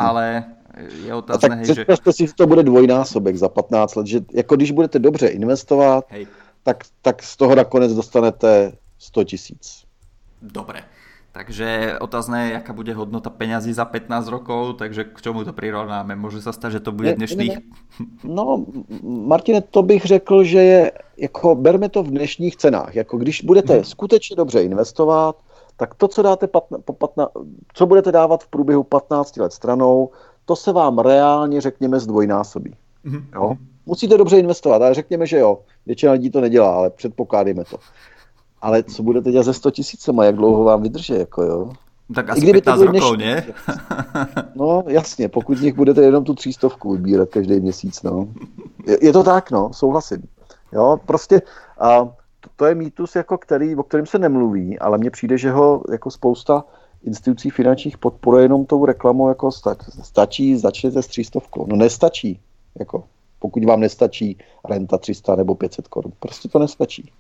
Ale je otázne, hej, že... si, to bude dvojnásobek za 15 let, že jako když budete dobře investovat, hej tak, tak z toho nakonec dostanete 100 tisíc. Dobre. Takže otázne je, jaká bude hodnota peňazí za 15 rokov, takže k čemu to prirovnáme? Může se stát, že to bude dnešných... No, Martine, to bych řekl, že je, jako berme to v dnešních cenách. Jako když budete hmm. skutečně dobře investovat, tak to, co dáte patna, po patna, co budete dávat v průběhu 15 let stranou, to se vám reálně, řekněme, zdvojnásobí. Hmm. Jo? Musíte dobře investovat, ale řekněme, že jo. Většina lidí to nedělá, ale předpokládejme to. Ale co budete dělat ze 100 tisícema, jak dlouho vám vydrží, jako jo? Tak asi 15 rokov, ne? No jasně, pokud z nich budete jenom tu třístovku vybírat každý měsíc, no. Je, je to tak, no, souhlasím. Jo, prostě a to, to je mýtus, jako který, o kterém se nemluví, ale mně přijde, že ho jako spousta institucí finančních podporuje jenom tou reklamou, jako sta, stačí, začněte s třístovkou. No nestačí, jako. Pokud vám nestačí renta 300 nebo 500 korun. Prostě to nestačí.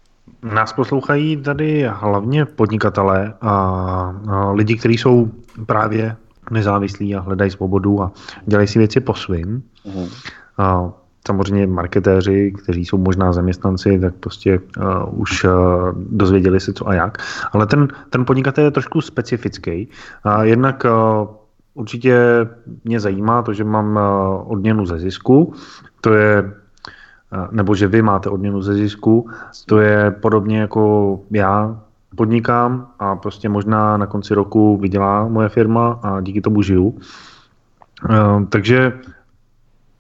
Nás poslouchají tady hlavně podnikatelé a, lidi, kteří jsou právě nezávislí a hledají svobodu a dělají si věci po svým. Mm. A samozřejmě marketéři, kteří jsou možná zaměstnanci, tak prostě uh, už uh, dozvěděli se co a jak. Ale ten, ten podnikatel je trošku specifický. A jednak uh, určitě mě zajímá to, že mám uh, odměnu ze zisku. To je nebo že vy máte odměnu ze zisku, to je podobně jako já podnikám a prostě možná na konci roku vydělá moje firma a díky tomu žiju. Takže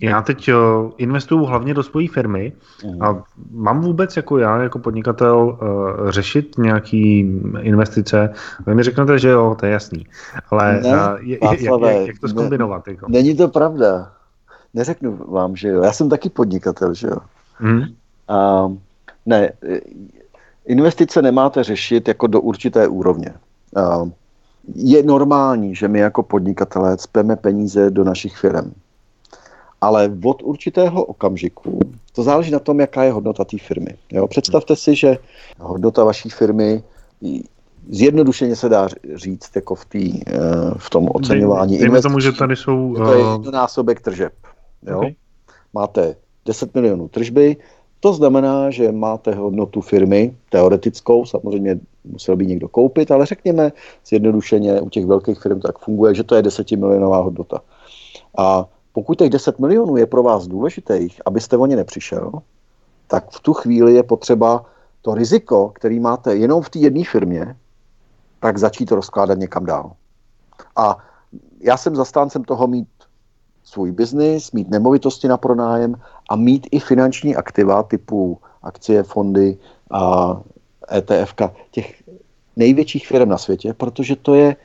já teď eh, investuju hlavně do své firmy a mám vůbec jako já, jako podnikatel, uh, řešit nějaký investice. Vy mi řeknete, že jo, to je jasný. Ale ne, uh, je, Václave, jak, jak to zkombinovat? Ne, jako? Není to pravda. Neřeknu vám, že jo. Já jsem taky podnikatel, že jo. Hmm. Uh, ne, investice nemáte řešit jako do určité úrovně. Uh, je normální, že my jako podnikatelé cpeme peníze do našich firm ale od určitého okamžiku to záleží na tom, jaká je hodnota té firmy. Jo? Představte si, že hodnota vaší firmy zjednodušeně se dá říct jako v, tý, eh, v tom oceňování Dejme tomu, že tady jsou... To je eh, násobek tržeb. Jo? Okay. Máte 10 milionů tržby, to znamená, že máte hodnotu firmy, teoretickou, samozřejmě musel by někdo koupit, ale řekněme zjednodušeně u těch velkých firm tak funguje, že to je 10 milionová hodnota. A pokud těch 10 milionů je pro vás důležitých, abyste o ně nepřišel, tak v tu chvíli je potřeba to riziko, který máte jenom v té jedné firmě, tak začít rozkládat někam dál. A já jsem zastáncem toho mít svůj biznis, mít nemovitosti na pronájem a mít i finanční aktiva typu akcie, fondy a ETF, těch největších firm na světě, protože to je,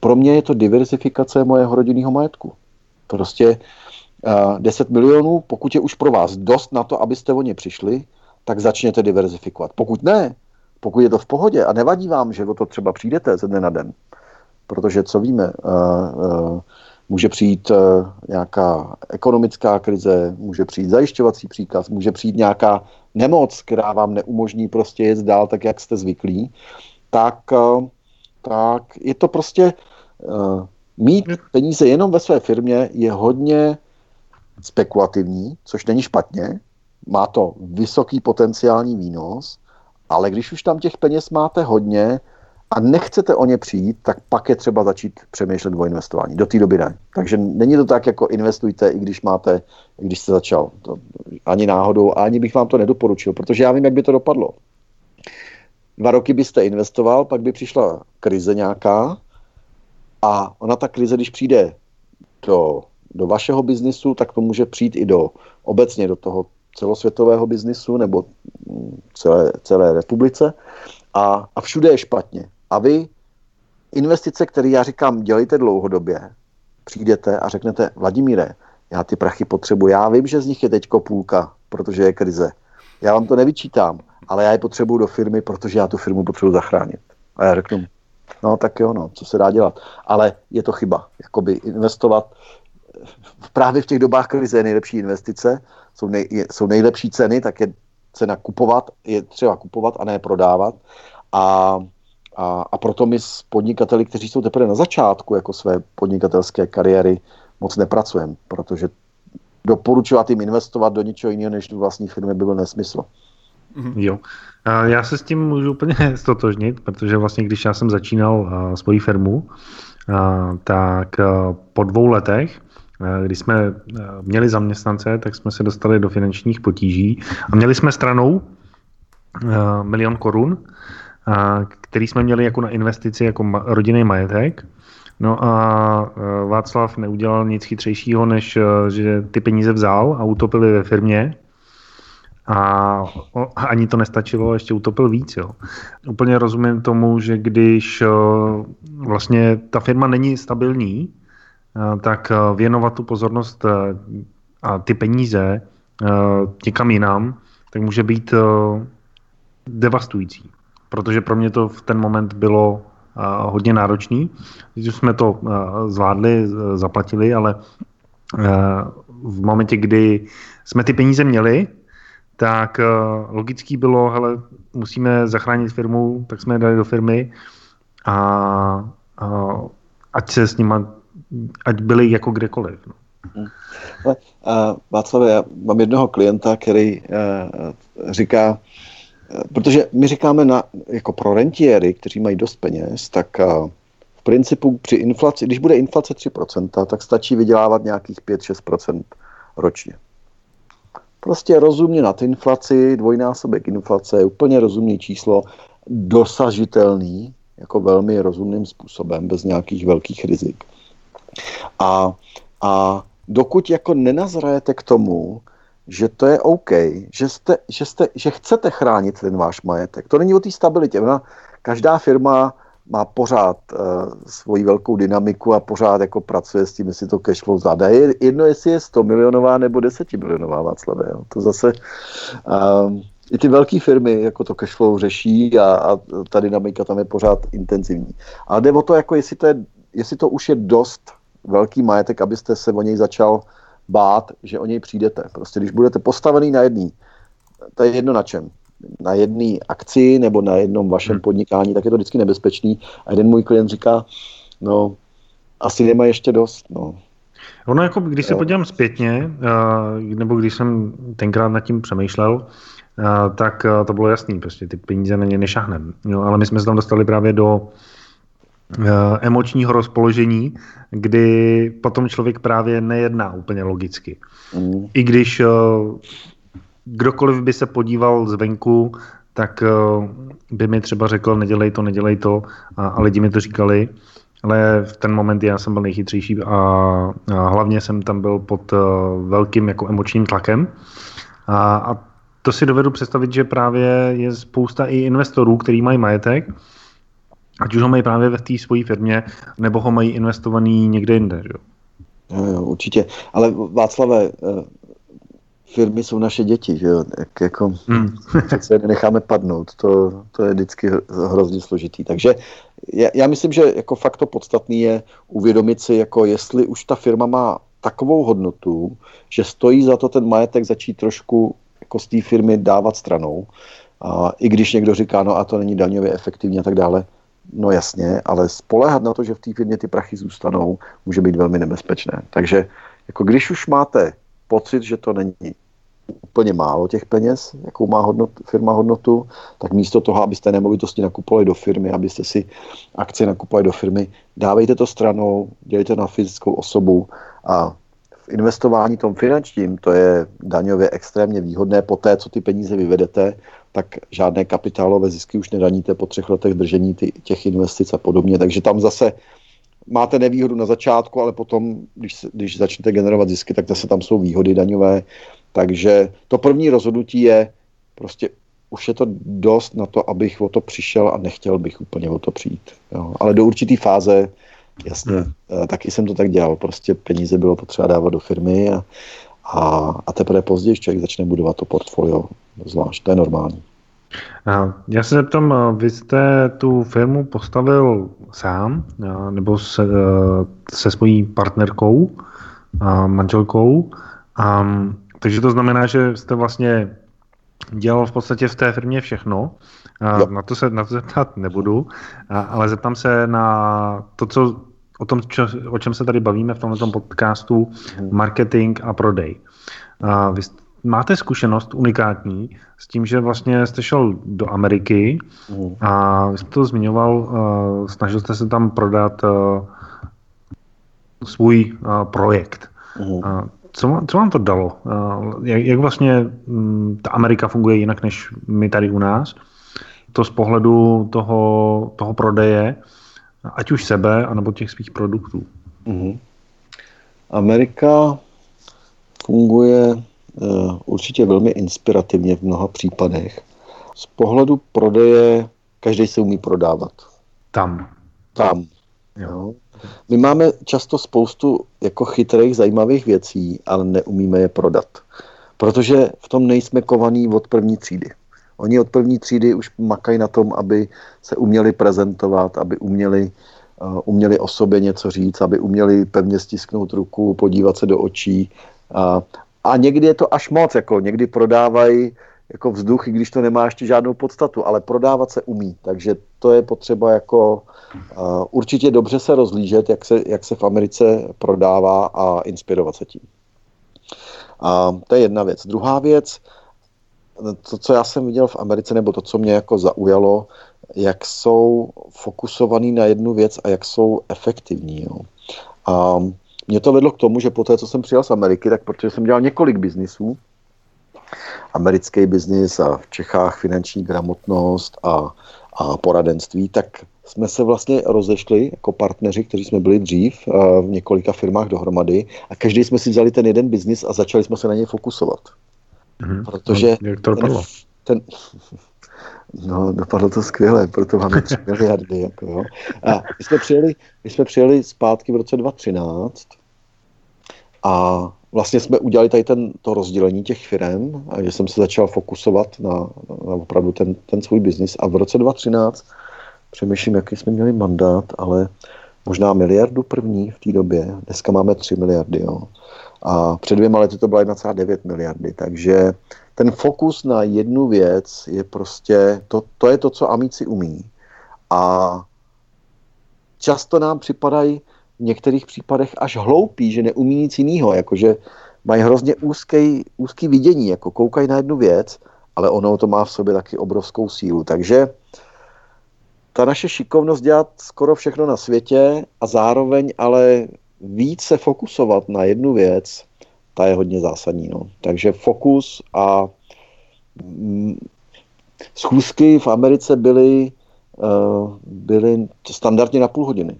pro mě je to diversifikace mojeho rodinného majetku. Prostě uh, eh, 10 milionů, pokud je už pro vás dost na to, abyste o ně přišli, tak začněte diverzifikovat. Pokud ne, pokud je to v pohodě a nevadí vám, že o to třeba přijdete ze dne na den, protože co víme, uh, uh, může přijít uh, nějaká ekonomická krize, může přijít zajišťovací příkaz, může přijít nějaká nemoc, která vám neumožní prostě jet dál tak, jak jste zvyklí, tak, tak je to prostě Mít peníze jenom ve své firmě je hodně spekulativní, což není špatně. Má to vysoký potenciální výnos, ale když už tam těch peněz máte hodně a nechcete o ně přijít, tak pak je třeba začít přemýšlet o investování. Do té doby ne. Takže není to tak, jako investujte, i když máte, i když jste začal. To, ani náhodou, ani bych vám to nedoporučil, protože já vím, jak by to dopadlo. Dva roky byste investoval, pak by přišla krize nějaká, a ona ta krize, když přijde do, do vašeho biznisu, tak to může přijít i do obecně do toho celosvětového biznisu nebo celé, celé republice a, a všude je špatně. A vy investice, které já říkám, dělejte dlouhodobě, přijdete a řeknete, Vladimíre, já ty prachy potřebuji, já vím, že z nich je teďko půlka, protože je krize. Já vám to nevyčítám, ale já je potřebuju do firmy, protože já tu firmu potřebuji zachránit. A já řeknu, No tak jo, no, co se dá dělat. Ale je to chyba. Jakoby investovat právě v těch dobách krize je nejlepší investice, jsou, nej, je, jsou nejlepší ceny, tak je cena kupovat, je třeba kupovat a ne prodávat. A, a, a proto my s podnikateli, kteří jsou teprve na začátku jako své podnikatelské kariéry, moc nepracujeme, protože doporučovat jim investovat do něčeho jiného než do vlastní firmy by byl nesmysl. Jo. Já se s tím můžu úplně stotožnit, protože vlastně když já jsem začínal svoji firmu, tak po dvou letech, kdy jsme měli zaměstnance, tak jsme se dostali do finančních potíží a měli jsme stranou milion korun, který jsme měli jako na investici, jako rodinný majetek. No a Václav neudělal nic chytřejšího, než že ty peníze vzal a utopili ve firmě a ani to nestačilo, ještě utopil víc. Jo. Úplně rozumím tomu, že když vlastně ta firma není stabilní, tak věnovat tu pozornost a ty peníze někam jinam, tak může být devastující. Protože pro mě to v ten moment bylo hodně náročný. Když jsme to zvládli, zaplatili, ale v momentě, kdy jsme ty peníze měli, tak uh, logický bylo, hele, musíme zachránit firmu, tak jsme je dali do firmy a uh, ať se s nima, ať byli jako kdekoliv. No. Hmm. uh, Václav, já mám jednoho klienta, který uh, říká, uh, protože my říkáme na, jako pro rentiéry, kteří mají dost peněz, tak v principu při inflaci, když bude inflace 3%, tak stačí vydělávat nějakých 5-6% ročně. Prostě rozumně nad inflaci, dvojnásobek inflace je úplně rozumný číslo, dosažitelný, jako velmi rozumným způsobem, bez nějakých velkých rizik. A, a dokud jako nenazrajete k tomu, že to je OK, že, jste, že, jste, že chcete chránit ten váš majetek. To není o té stabilitě. Ona, každá firma má pořád uh, svoji velkou dynamiku a pořád jako pracuje s tím, jestli to cashflow zvládá. Je jedno, jestli je 100 milionová nebo 10 milionová Václavé. Jo. To zase uh, i ty velké firmy jako to cashflow řeší a, a ta dynamika tam je pořád intenzivní. Ale jde o to, jako jestli to, je, jestli to už je dost velký majetek, abyste se o něj začal bát, že o něj přijdete. Prostě když budete postavený na jedný, to je jedno na čem na jedné akci nebo na jednom vašem hmm. podnikání, tak je to vždycky nebezpečný. A jeden můj klient říká, no, asi nemá ještě dost. No. Ono jako, když se podívám zpětně, eh, nebo když jsem tenkrát nad tím přemýšlel, eh, tak eh, to bylo jasný, prostě ty peníze na ně nešahnem. No, ale my jsme se tam dostali právě do emočního rozpoložení, kdy potom člověk právě nejedná úplně logicky. Mm. I když kdokoliv by se podíval zvenku, tak eh, by mi třeba řekl, nedělej to, nedělej to, a, a lidi mi to říkali, ale v ten moment já jsem byl nejchytřejší a, a hlavně jsem tam byl pod uh, velkým jako emočním tlakem a, a to si dovedu představit, že právě je spousta i investorů, kteří mají majetek, ať už ho mají právě ve té své firmě, nebo ho mají investovaný někde jinde. Že? Jo, jo, určitě. Ale Václave, eh, firmy jsou naše děti, že jo, Jak, jako hmm. se necháme padnout, to, to je vždycky hrozně složitý. Takže já, já myslím, že jako fakt to podstatné je uvědomit si, jako jestli už ta firma má takovou hodnotu, že stojí za to ten majetek začít trošku jako z té firmy dávat stranou. A I když někdo říká, no a to není daňově efektivní a tak dále, no jasně, ale spolehat na to, že v té firmě ty prachy zůstanou, může být velmi nebezpečné. Takže jako když už máte pocit, že to není úplně málo těch peněz, jakou má hodnot, firma hodnotu, tak místo toho, abyste nemovitosti nakupovali do firmy, abyste si akcie nakupovali do firmy, dávejte to stranou, dělejte na fyzickou osobu a v investování tom finančním, to je daňově extrémně výhodné, po té, co ty peníze vyvedete, tak žádné kapitálové zisky už nedaníte po třech letech držení ty, těch investic a podobně. Takže tam zase máte nevýhodu na začátku, ale potom, když, když začnete generovat zisky, tak zase tam jsou výhody daňové. Takže to první rozhodnutí je prostě už je to dost na to, abych o to přišel a nechtěl bych úplně o to přijít. Jo. Ale do určité fáze, jasně, hmm. Eh, taky jsem to tak dělal. Prostě peníze bylo potřeba dávat do firmy a, a, a teprve později člověk začne budovat to portfolio zvlášť. To je normální. Já se zeptám, vy jste tu firmu postavil sám nebo se, se svojí partnerkou, manželkou, takže to znamená, že jste vlastně dělal v podstatě v té firmě všechno. Na to se na to zeptat nebudu, ale zeptám se na to, co o tom, čo, o čem se tady bavíme v tomto podcastu, mhm. marketing a prodej. Vy máte zkušenost unikátní s tím, že vlastně jste šel do Ameriky mm. a vy jste to zmiňoval, uh, snažil jste se tam prodat uh, svůj uh, projekt. Uh, co, co vám to dalo? Uh, jak, jak vlastně um, ta Amerika funguje jinak než my tady u nás? To z pohledu toho, toho prodeje, ať už sebe, anebo těch svých produktů. Mm. Amerika funguje určitě velmi inspirativně v mnoha případech. Z pohledu prodeje každý se umí prodávat. Tam. Tam. Jo. My máme často spoustu jako chytrých, zajímavých věcí, ale neumíme je prodat. Protože v tom nejsme kovaní od první třídy. Oni od první třídy už makají na tom, aby se uměli prezentovat, aby uměli uměli o sobě něco říct, aby uměli pevně stisknout ruku, podívat se do očí. A, a někdy je to až moc, jako někdy prodávají jako vzduch, i když to nemá ještě žádnou podstatu, ale prodávat se umí. Takže to je potřeba jako uh, určitě dobře se rozlížet, jak se, jak se v Americe prodává a inspirovat se tím. A to je jedna věc. Druhá věc, to, co já jsem viděl v Americe, nebo to, co mě jako zaujalo, jak jsou fokusovaní na jednu věc a jak jsou efektivní. Jo. A mě to vedlo k tomu, že po té, co jsem přijel z Ameriky, tak protože jsem dělal několik biznisů, americký biznis a v Čechách finanční gramotnost a, a poradenství, tak jsme se vlastně rozešli jako partneři, kteří jsme byli dřív v několika firmách dohromady a každý jsme si vzali ten jeden biznis a začali jsme se na něj fokusovat. Mm-hmm. Protože no, jak to dopadlo? Ten, No, dopadlo to skvěle, proto máme 3 miliardy. Jako, jo. A my jsme, přijeli, my jsme přijeli zpátky v roce 2013 a vlastně jsme udělali tady ten, to rozdělení těch firm že jsem se začal fokusovat na, na opravdu ten, ten svůj biznis. A v roce 2013 přemýšlím, jaký jsme měli mandát, ale možná miliardu první v té době. Dneska máme 3 miliardy. Jo. A před dvěma lety to byla 1,9 miliardy. Takže ten fokus na jednu věc je prostě, to, to je to, co amici umí. A často nám připadají v některých případech až hloupí, že neumí nic jiného, jakože mají hrozně úzký, úzký vidění, jako koukají na jednu věc, ale ono to má v sobě taky obrovskou sílu. Takže ta naše šikovnost dělat skoro všechno na světě a zároveň ale víc se fokusovat na jednu věc, ta je hodně zásadní. No. Takže fokus a mm, schůzky v Americe byly, uh, byly standardně na půl hodiny.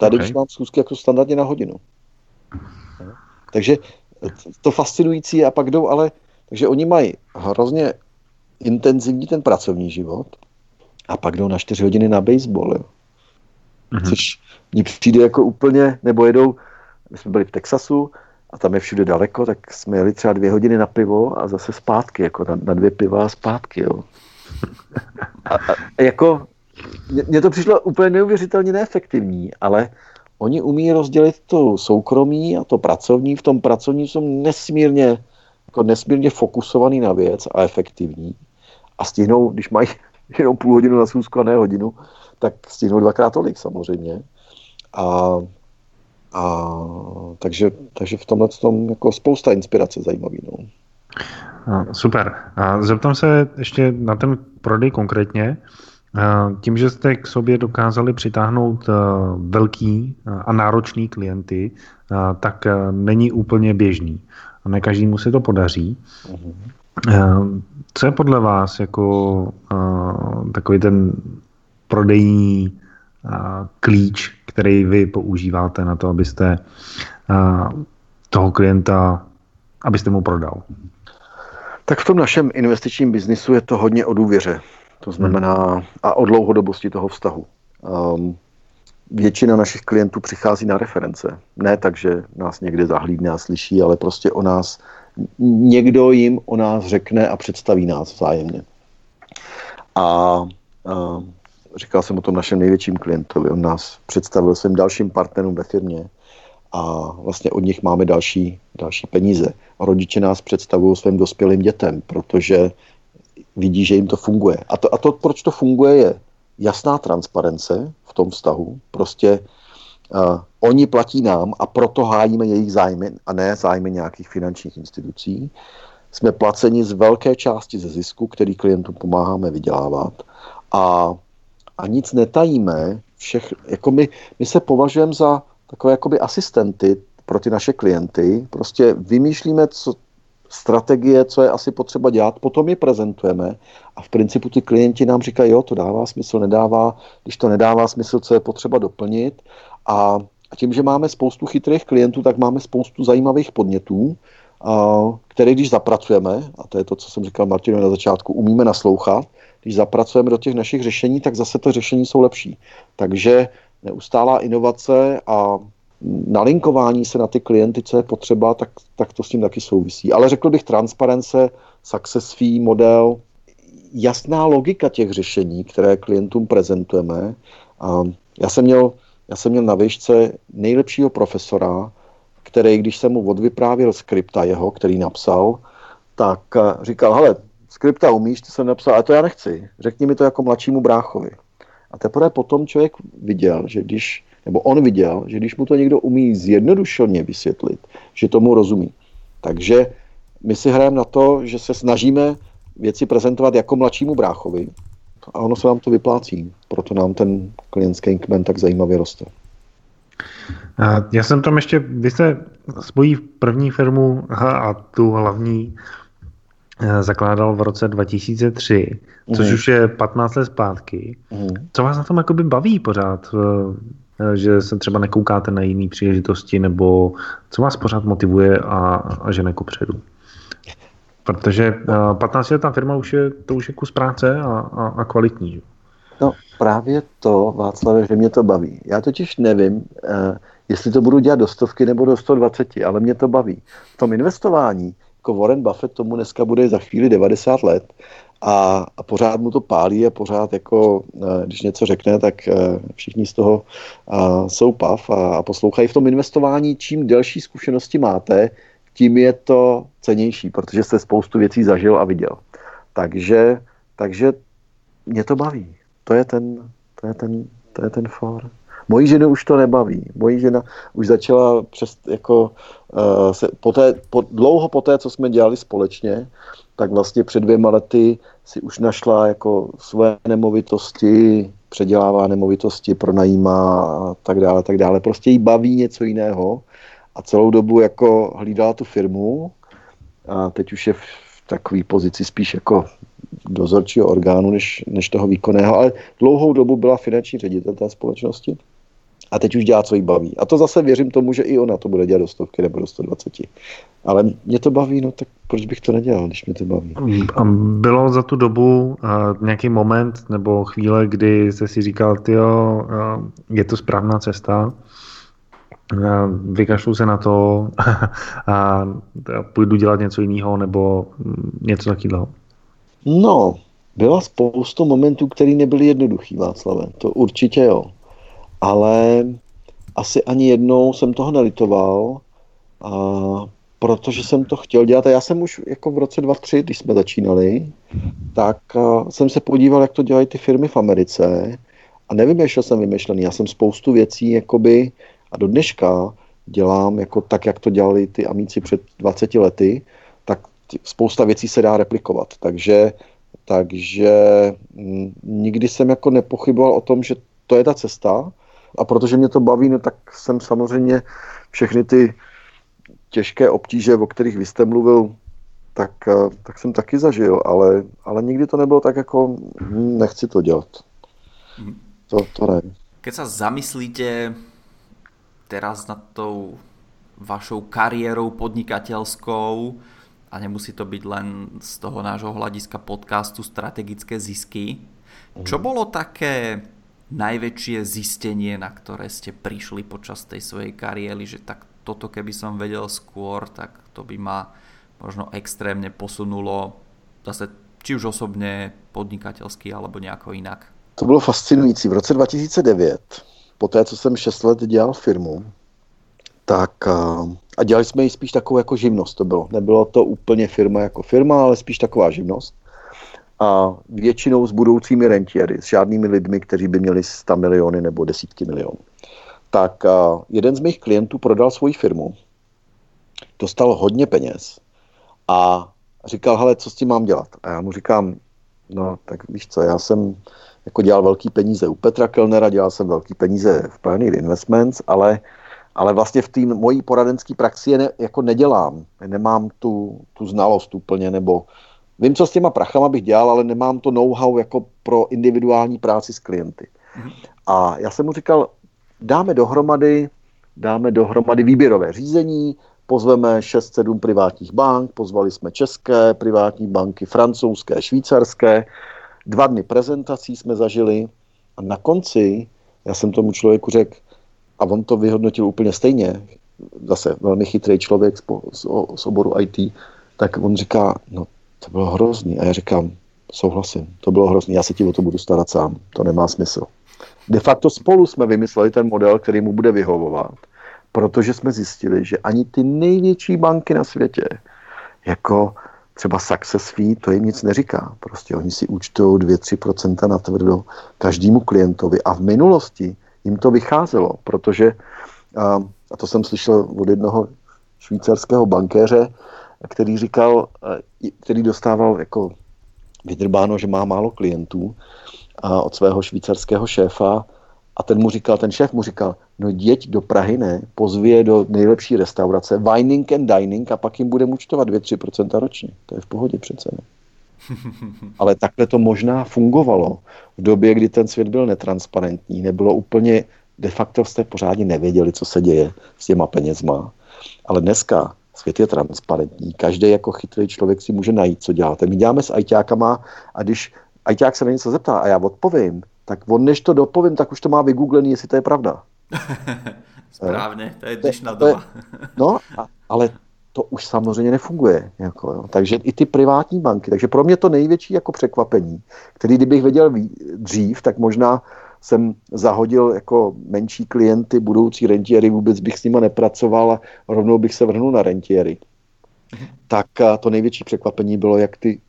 Tady okay. už mám schůzky jako standardně na hodinu. Takže to fascinující a pak jdou ale, takže oni mají hrozně intenzivní ten pracovní život a pak jdou na čtyři hodiny na baseball, jo. Mm-hmm. Což mně přijde jako úplně, nebo jedou, my jsme byli v Texasu a tam je všude daleko, tak jsme jeli třeba dvě hodiny na pivo a zase zpátky, jako na, na dvě piva a zpátky, jo. A, a jako, mně to přišlo úplně neuvěřitelně neefektivní, ale oni umí rozdělit to soukromí a to pracovní. V tom pracovní jsou nesmírně, jako nesmírně fokusovaný na věc a efektivní. A stihnou, když mají jenom půl hodinu na schůzku a ne hodinu, tak stihnou dvakrát tolik samozřejmě. A, a takže, takže v tomhle tom jako spousta inspirace zajímavý. No. Super. A zeptám se ještě na ten prodej konkrétně. Tím, že jste k sobě dokázali přitáhnout velký a náročný klienty, tak není úplně běžný. A ne každému se to podaří. Uh-huh. Co je podle vás jako takový ten prodejní klíč, který vy používáte na to, abyste toho klienta, abyste mu prodal? Tak v tom našem investičním biznisu je to hodně o důvěře. To znamená a o dlouhodobosti toho vztahu. Um, většina našich klientů přichází na reference. Ne tak, že nás někde zahlídne a slyší, ale prostě o nás, někdo jim o nás řekne a představí nás vzájemně. A, a říkal jsem o tom našem největším klientovi, on nás představil svým dalším partnerům ve firmě a vlastně od nich máme další, další peníze. A rodiče nás představují svým dospělým dětem, protože vidí, že jim to funguje. A to, a to proč to funguje, je jasná transparence v tom vztahu. Prostě uh, oni platí nám a proto hájíme jejich zájmy a ne zájmy nějakých finančních institucí. Jsme placeni z velké části ze zisku, který klientům pomáháme vydělávat a, a nic netajíme. Všech, jako my, my se považujeme za takové jakoby asistenty pro ty naše klienty. Prostě vymýšlíme, co, strategie, co je asi potřeba dělat, potom je prezentujeme a v principu ty klienti nám říkají, jo, to dává smysl, nedává, když to nedává smysl, co je potřeba doplnit a tím, že máme spoustu chytrých klientů, tak máme spoustu zajímavých podnětů, které když zapracujeme, a to je to, co jsem říkal Martinu na začátku, umíme naslouchat, když zapracujeme do těch našich řešení, tak zase to řešení jsou lepší. Takže neustálá inovace a nalinkování se na ty klienty, co je potřeba, tak, tak to s tím taky souvisí. Ale řekl bych transparence, success fee model, jasná logika těch řešení, které klientům prezentujeme. A Já jsem měl, já jsem měl na výšce nejlepšího profesora, který, když jsem mu odvyprávěl skripta jeho, který napsal, tak eh, říkal, hele, skripta umíš, ty jsem napsal, ale to já nechci. Řekni mi to jako mladšímu bráchovi. A teprve potom člověk viděl, že když, nebo on viděl, že když mu to někdo umí zjednodušeně vysvětlit, že tomu rozumí. Takže my si hrajeme na to, že se snažíme věci prezentovat jako mladšímu bráchovi a ono se nám to vyplácí. Proto nám ten klientský kmen tak zajímavě roste. Já jsem tam ještě, vy jste svoji první firmu a tu hlavní eh, zakládal v roce 2003, což mm. už je 15 let zpátky. Mm. Co vás na tom jakoby baví pořád? Eh, že se třeba nekoukáte na jiné příležitosti, nebo co vás pořád motivuje a, a žene předu? Protože 15 letá firma už je, to už je kus práce a, a, a kvalitní. No právě to, Václav, že mě to baví. Já totiž nevím, eh, jestli to budu dělat do stovky nebo do 120, ale mě to baví. V tom investování, jako Warren Buffett tomu dneska bude za chvíli 90 let a, a pořád mu to pálí a pořád jako, eh, když něco řekne, tak eh, všichni z toho jsou pav a, a poslouchají. V tom investování, čím delší zkušenosti máte, tím je to cenější, protože jste spoustu věcí zažil a viděl. Takže, takže mě to baví. To je ten, to je ten, to je ten for. Mojí ženu už to nebaví. Mojí žena už začala přes, jako, uh, se, poté, po, dlouho po té, co jsme dělali společně, tak vlastně před dvěma lety si už našla jako své nemovitosti, předělává nemovitosti, pronajímá a tak dále, tak dále. Prostě jí baví něco jiného a celou dobu jako hlídala tu firmu a teď už je v takové pozici spíš jako dozorčího orgánu než, než toho výkonného, ale dlouhou dobu byla finanční ředitel té společnosti a teď už dělá, co jí baví. A to zase věřím tomu, že i ona to bude dělat do stovky nebo do 120. Ale mě to baví, no tak proč bych to nedělal, když mě to baví? A bylo za tu dobu uh, nějaký moment nebo chvíle, kdy jste si říkal, jo, uh, je to správná cesta, vykašlu se na to a půjdu dělat něco jiného nebo něco takového? No, byla spoustu momentů, které nebyly jednoduchý, Václave. To určitě jo. Ale asi ani jednou jsem toho nelitoval, a protože jsem to chtěl dělat. A já jsem už jako v roce 2003, když jsme začínali, tak jsem se podíval, jak to dělají ty firmy v Americe a nevymýšlel jsem vymyšlený. Já jsem spoustu věcí jakoby a do dneška dělám jako tak, jak to dělali ty amíci před 20 lety, tak spousta věcí se dá replikovat. Takže, takže mm, nikdy jsem jako nepochyboval o tom, že to je ta cesta a protože mě to baví, no, tak jsem samozřejmě všechny ty těžké obtíže, o kterých vy jste mluvil, tak, eh, tak jsem taky zažil, ale, ale nikdy to nebylo tak jako, hm, nechci to dělat. Mhm. To, to ne. Keď sa zamyslíte teraz nad tou vašou kariérou podnikateľskou a nemusí to byť len z toho nášho hľadiska podcastu strategické zisky. Čo bolo také najväčšie zistenie, na ktoré ste prišli počas tej svojej kariéry, že tak toto keby som vedel skôr, tak to by ma možno extrémne posunulo zase či už osobně, podnikatelský alebo nejako inak. To bylo fascinující. V roce 2009 po té, co jsem 6 let dělal firmu, tak a dělali jsme ji spíš takovou jako živnost to bylo. Nebylo to úplně firma jako firma, ale spíš taková živnost. A většinou s budoucími rentiéry, s žádnými lidmi, kteří by měli 100 miliony nebo desítky milionů. Tak jeden z mých klientů prodal svoji firmu, dostal hodně peněz a říkal, hele, co s tím mám dělat? A já mu říkám, no tak víš co, já jsem jako dělal velký peníze u Petra Kellnera, dělal jsem velký peníze v Pioneer Investments, ale, ale vlastně v té mojí poradenské praxi je ne, jako nedělám. Nemám tu, tu znalost úplně, nebo vím, co s těma prachama bych dělal, ale nemám to know-how jako pro individuální práci s klienty. Mm-hmm. A já jsem mu říkal, dáme dohromady, dáme dohromady výběrové řízení, pozveme 6-7 privátních bank, pozvali jsme české privátní banky, francouzské, švýcarské, Dva dny prezentací jsme zažili a na konci já jsem tomu člověku řekl, a on to vyhodnotil úplně stejně, zase velmi chytrý člověk z, z, z oboru IT, tak on říká, no to bylo hrozný. A já říkám, souhlasím, to bylo hrozný, já se ti o to budu starat sám, to nemá smysl. De facto spolu jsme vymysleli ten model, který mu bude vyhovovat, protože jsme zjistili, že ani ty největší banky na světě, jako třeba Success Fee, to jim nic neříká. Prostě oni si účtují 2-3% na tvrdo každému klientovi a v minulosti jim to vycházelo, protože, a to jsem slyšel od jednoho švýcarského bankéře, který říkal, který dostával jako vydrbáno, že má málo klientů a od svého švýcarského šéfa a ten mu říkal, ten šéf mu říkal, no jeď do Prahy, ne, pozvi je do nejlepší restaurace, Vining and Dining a pak jim bude účtovat 2-3% ročně. To je v pohodě přece, ne? Ale takhle to možná fungovalo v době, kdy ten svět byl netransparentní, nebylo úplně, de facto jste pořádně nevěděli, co se děje s těma penězma. Ale dneska svět je transparentní, každý jako chytrý člověk si může najít, co děláte. My děláme s ajťákama a když ajťák se na něco zeptá a já odpovím, tak on než to dopovím, tak už to má vygooglený, jestli to je pravda. Správně, to je dnešná doba. no, a, ale to už samozřejmě nefunguje. Jako, jo. Takže i ty privátní banky. Takže pro mě to největší jako překvapení, který kdybych věděl dřív, tak možná jsem zahodil jako menší klienty, budoucí rentiéry, vůbec bych s nimi nepracoval a rovnou bych se vrhnul na rentiéry. Mhm. Tak to největší překvapení bylo, jak ty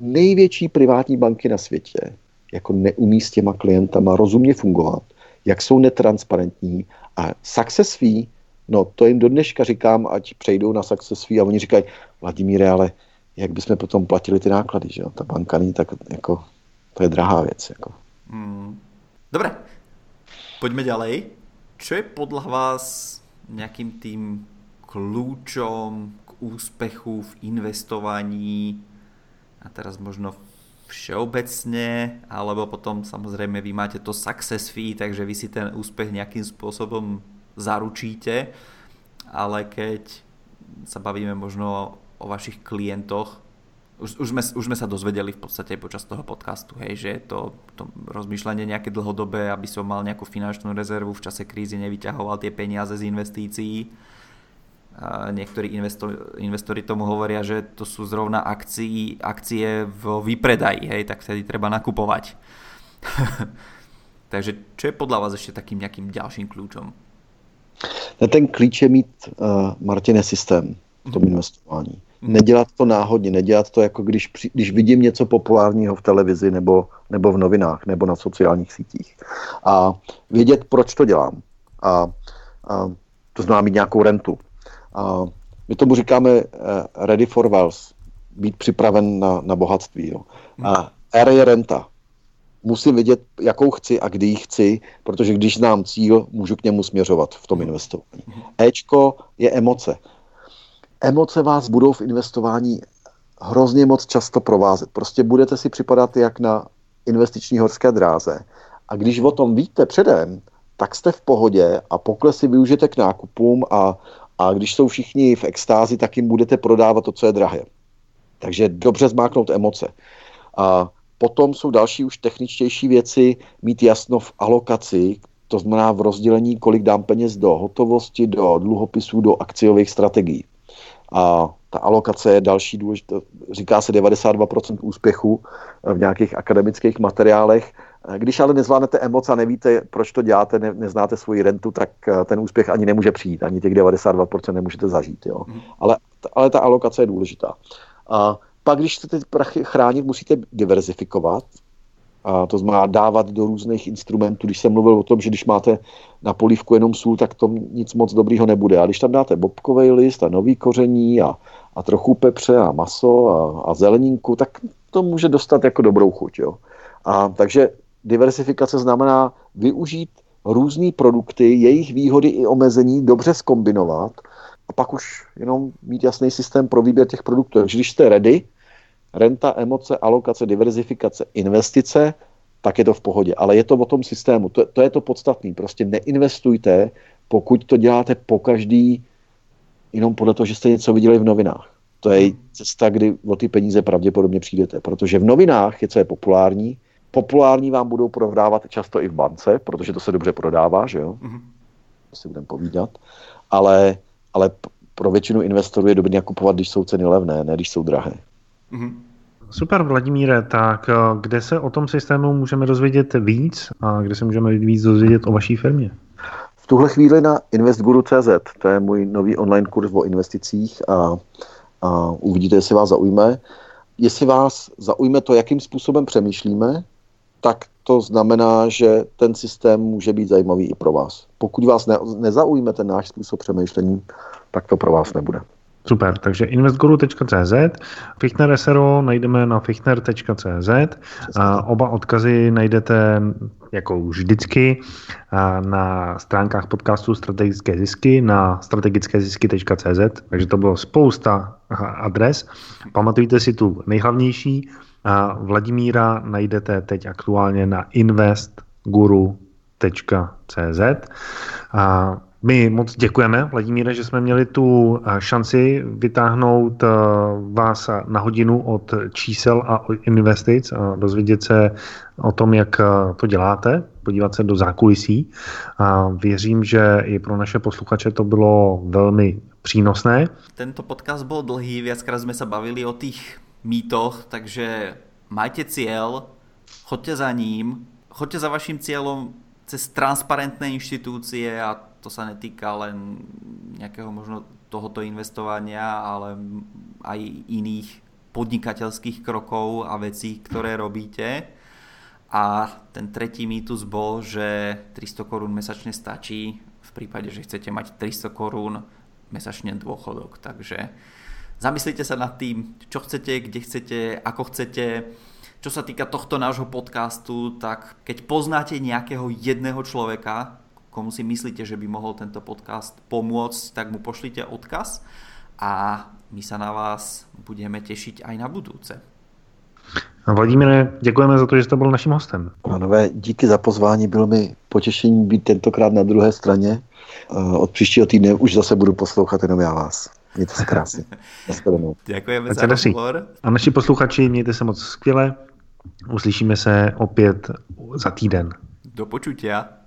největší privátní banky na světě jako neumí s těma klientama rozumně fungovat, jak jsou netransparentní a success fee, no to jim do dneška říkám, ať přejdou na success fee a oni říkají, Vladimíre, ale jak bychom potom platili ty náklady, že jo? Ta banka není tak, jako, to je drahá věc, jako. Hmm. Dobre, poďme ďalej. Čo je podľa vás nejakým tým kľúčom k úspechu v investovaní? A teraz možno všeobecne, alebo potom samozrejme vy máte to success fee, takže vy si ten úspech nejakým spôsobom zaručíte, ale keď sa bavíme možno o vašich klientoch, už, už, sme, už sme sa dozvedeli v podstate počas toho podcastu, hej, že to, to rozmýšľanie nejaké dlhodobé, aby som mal nejakú finančnú rezervu v čase krízy, nevyťahoval tie peniaze z investícií. A niektorí investori, investori tomu hovoria, že to sú zrovna akcie, akcie v výpredaji, hej, tak vtedy treba nakupovať. Takže čo je podľa vás ešte takým nejakým ďalším kľúčom? Ten klíč je mít, uh, Martine, systém v tom mhm. investování nedělat to náhodně, nedělat to jako když, když vidím něco populárního v televizi nebo, nebo v novinách nebo na sociálních sítích. A vědět, proč to dělám. A, a to znamená mít nějakou rentu. A my tomu říkáme uh, ready for wealth, být připraven na, na bohatství. Jo. A R je renta. Musím vědět, jakou chci a kdy ji chci, protože když znám cíl, můžu k němu směřovat v tom investování. Ečko je emoce emoce vás budou v investování hrozně moc často provázet. Prostě budete si připadat jak na investiční horské dráze. A když o tom víte předem, tak jste v pohodě a poklesy využijete k nákupům a, a když jsou všichni v extázi, tak jim budete prodávat to, co je drahé. Takže dobře zmáknout emoce. A potom jsou další už techničtější věci, mít jasno v alokaci, to znamená v rozdělení, kolik dám peněz do hotovosti, do dluhopisů, do akciových strategií. A ta alokace je další důležitá, říká se 92% úspěchu v nějakých akademických materiálech. Když ale nezvládnete emoce a nevíte, proč to děláte, ne, neznáte svoji rentu, tak eh, ten úspěch ani nemůže přijít, ani těch 92% nemůžete zažít. Jo. Mm. Ale, ale ta alokace je důležitá. A pak, když chcete prachy chránit, musíte diverzifikovat. A to znamená dávat do různých instrumentů. Když jsem mluvil o tom, že když máte na polívku jenom sůl, tak to nic moc dobrýho nebude. A když tam dáte bobkový list a nový koření a, a trochu pepře a maso a, a zeleninku, tak to může dostat jako dobrou chuť. Jo. A takže diversifikace znamená využít různé produkty, jejich výhody i omezení dobře skombinovat a pak už jenom mít jasný systém pro výběr těch produktů. Takže když jste ready, renta, emoce, alokace, diverzifikace, investice, tak je to v pohodě. Ale je to o tom systému. To, to je to podstatné. Prostě neinvestujte, pokud to děláte po každý jenom podle toho, že jste něco viděli v novinách. To je cesta, kdy o ty peníze pravděpodobně přijdete. Protože v novinách je, co je populární. Populární vám budou prodávat často i v bance, protože to se dobře prodává, že jo? Mm-hmm. To si budeme povídat. Ale, ale pro většinu investorů je dobré nakupovat, když jsou ceny levné, ne když jsou drahé. Mm-hmm. super, Vladimíre, tak eh, kde se o tom systému můžeme dozvědět víc a kde se můžeme víc dozvědět o vaší firmě? V tuhle chvíli na investguru.cz, to je můj nový online kurz o investicích a, a uvidíte, jestli vás zaujme. Jestli vás zaujme to, jakým způsobem přemýšlíme, tak to znamená, že ten systém může být zajímavý i pro vás. Pokud vás ne, nezaujme ten náš způsob přemýšlení, tak to pro vás nebude. Super, takže investguru.cz, Fichtner SRO najdeme na fichtner.cz, oba odkazy najdete jako už vždycky na stránkách podcastu Strategické zisky na strategickézisky.cz, takže to bylo spousta adres. Pamatujte si tu nejhlavnější, Vladimíra najdete teď aktuálně na investguru.cz. My moc děkujeme, Vladimíre, že jsme měli tu eh, šanci vytáhnout eh, vás na hodinu od čísel a investic a dozvědět se o tom, jak eh, to děláte, podívat se do zákulisí. A věřím, že i pro naše posluchače to bylo velmi přínosné. Tento podcast byl dlhý, viackrát jsme se bavili o těch mýtoch, takže majte cieľ, choďte za ním, choďte za vaším cieľom cez transparentné inštitúcie a to sa netýka len nejakého možno tohoto investovania, ale aj iných podnikateľských krokov a vecí, ktoré robíte. A ten tretí mýtus bol, že 300 korún mesačne stačí v prípade, že chcete mať 300 korún mesačne dôchodok. Takže zamyslite sa nad tým, čo chcete, kde chcete, ako chcete. Čo sa týka tohto nášho podcastu, tak keď poznáte nejakého jedného človeka, komu si myslíte, že by mohol tento podcast pomôcť, tak mu pošlite odkaz a my sa na vás budeme tešiť aj na budúce. Vladimíre, děkujeme za to, že jste byl naším hostem. Pánové, díky za pozvání, bylo mi potěšení být tentokrát na druhé straně. Od příštího týdne už zase budu poslouchat jenom já vás. Mějte se krásně. Děkujeme za rozhovor. A naši posluchači, mějte se moc skvěle. Uslyšíme se opět za týden. Do počutia.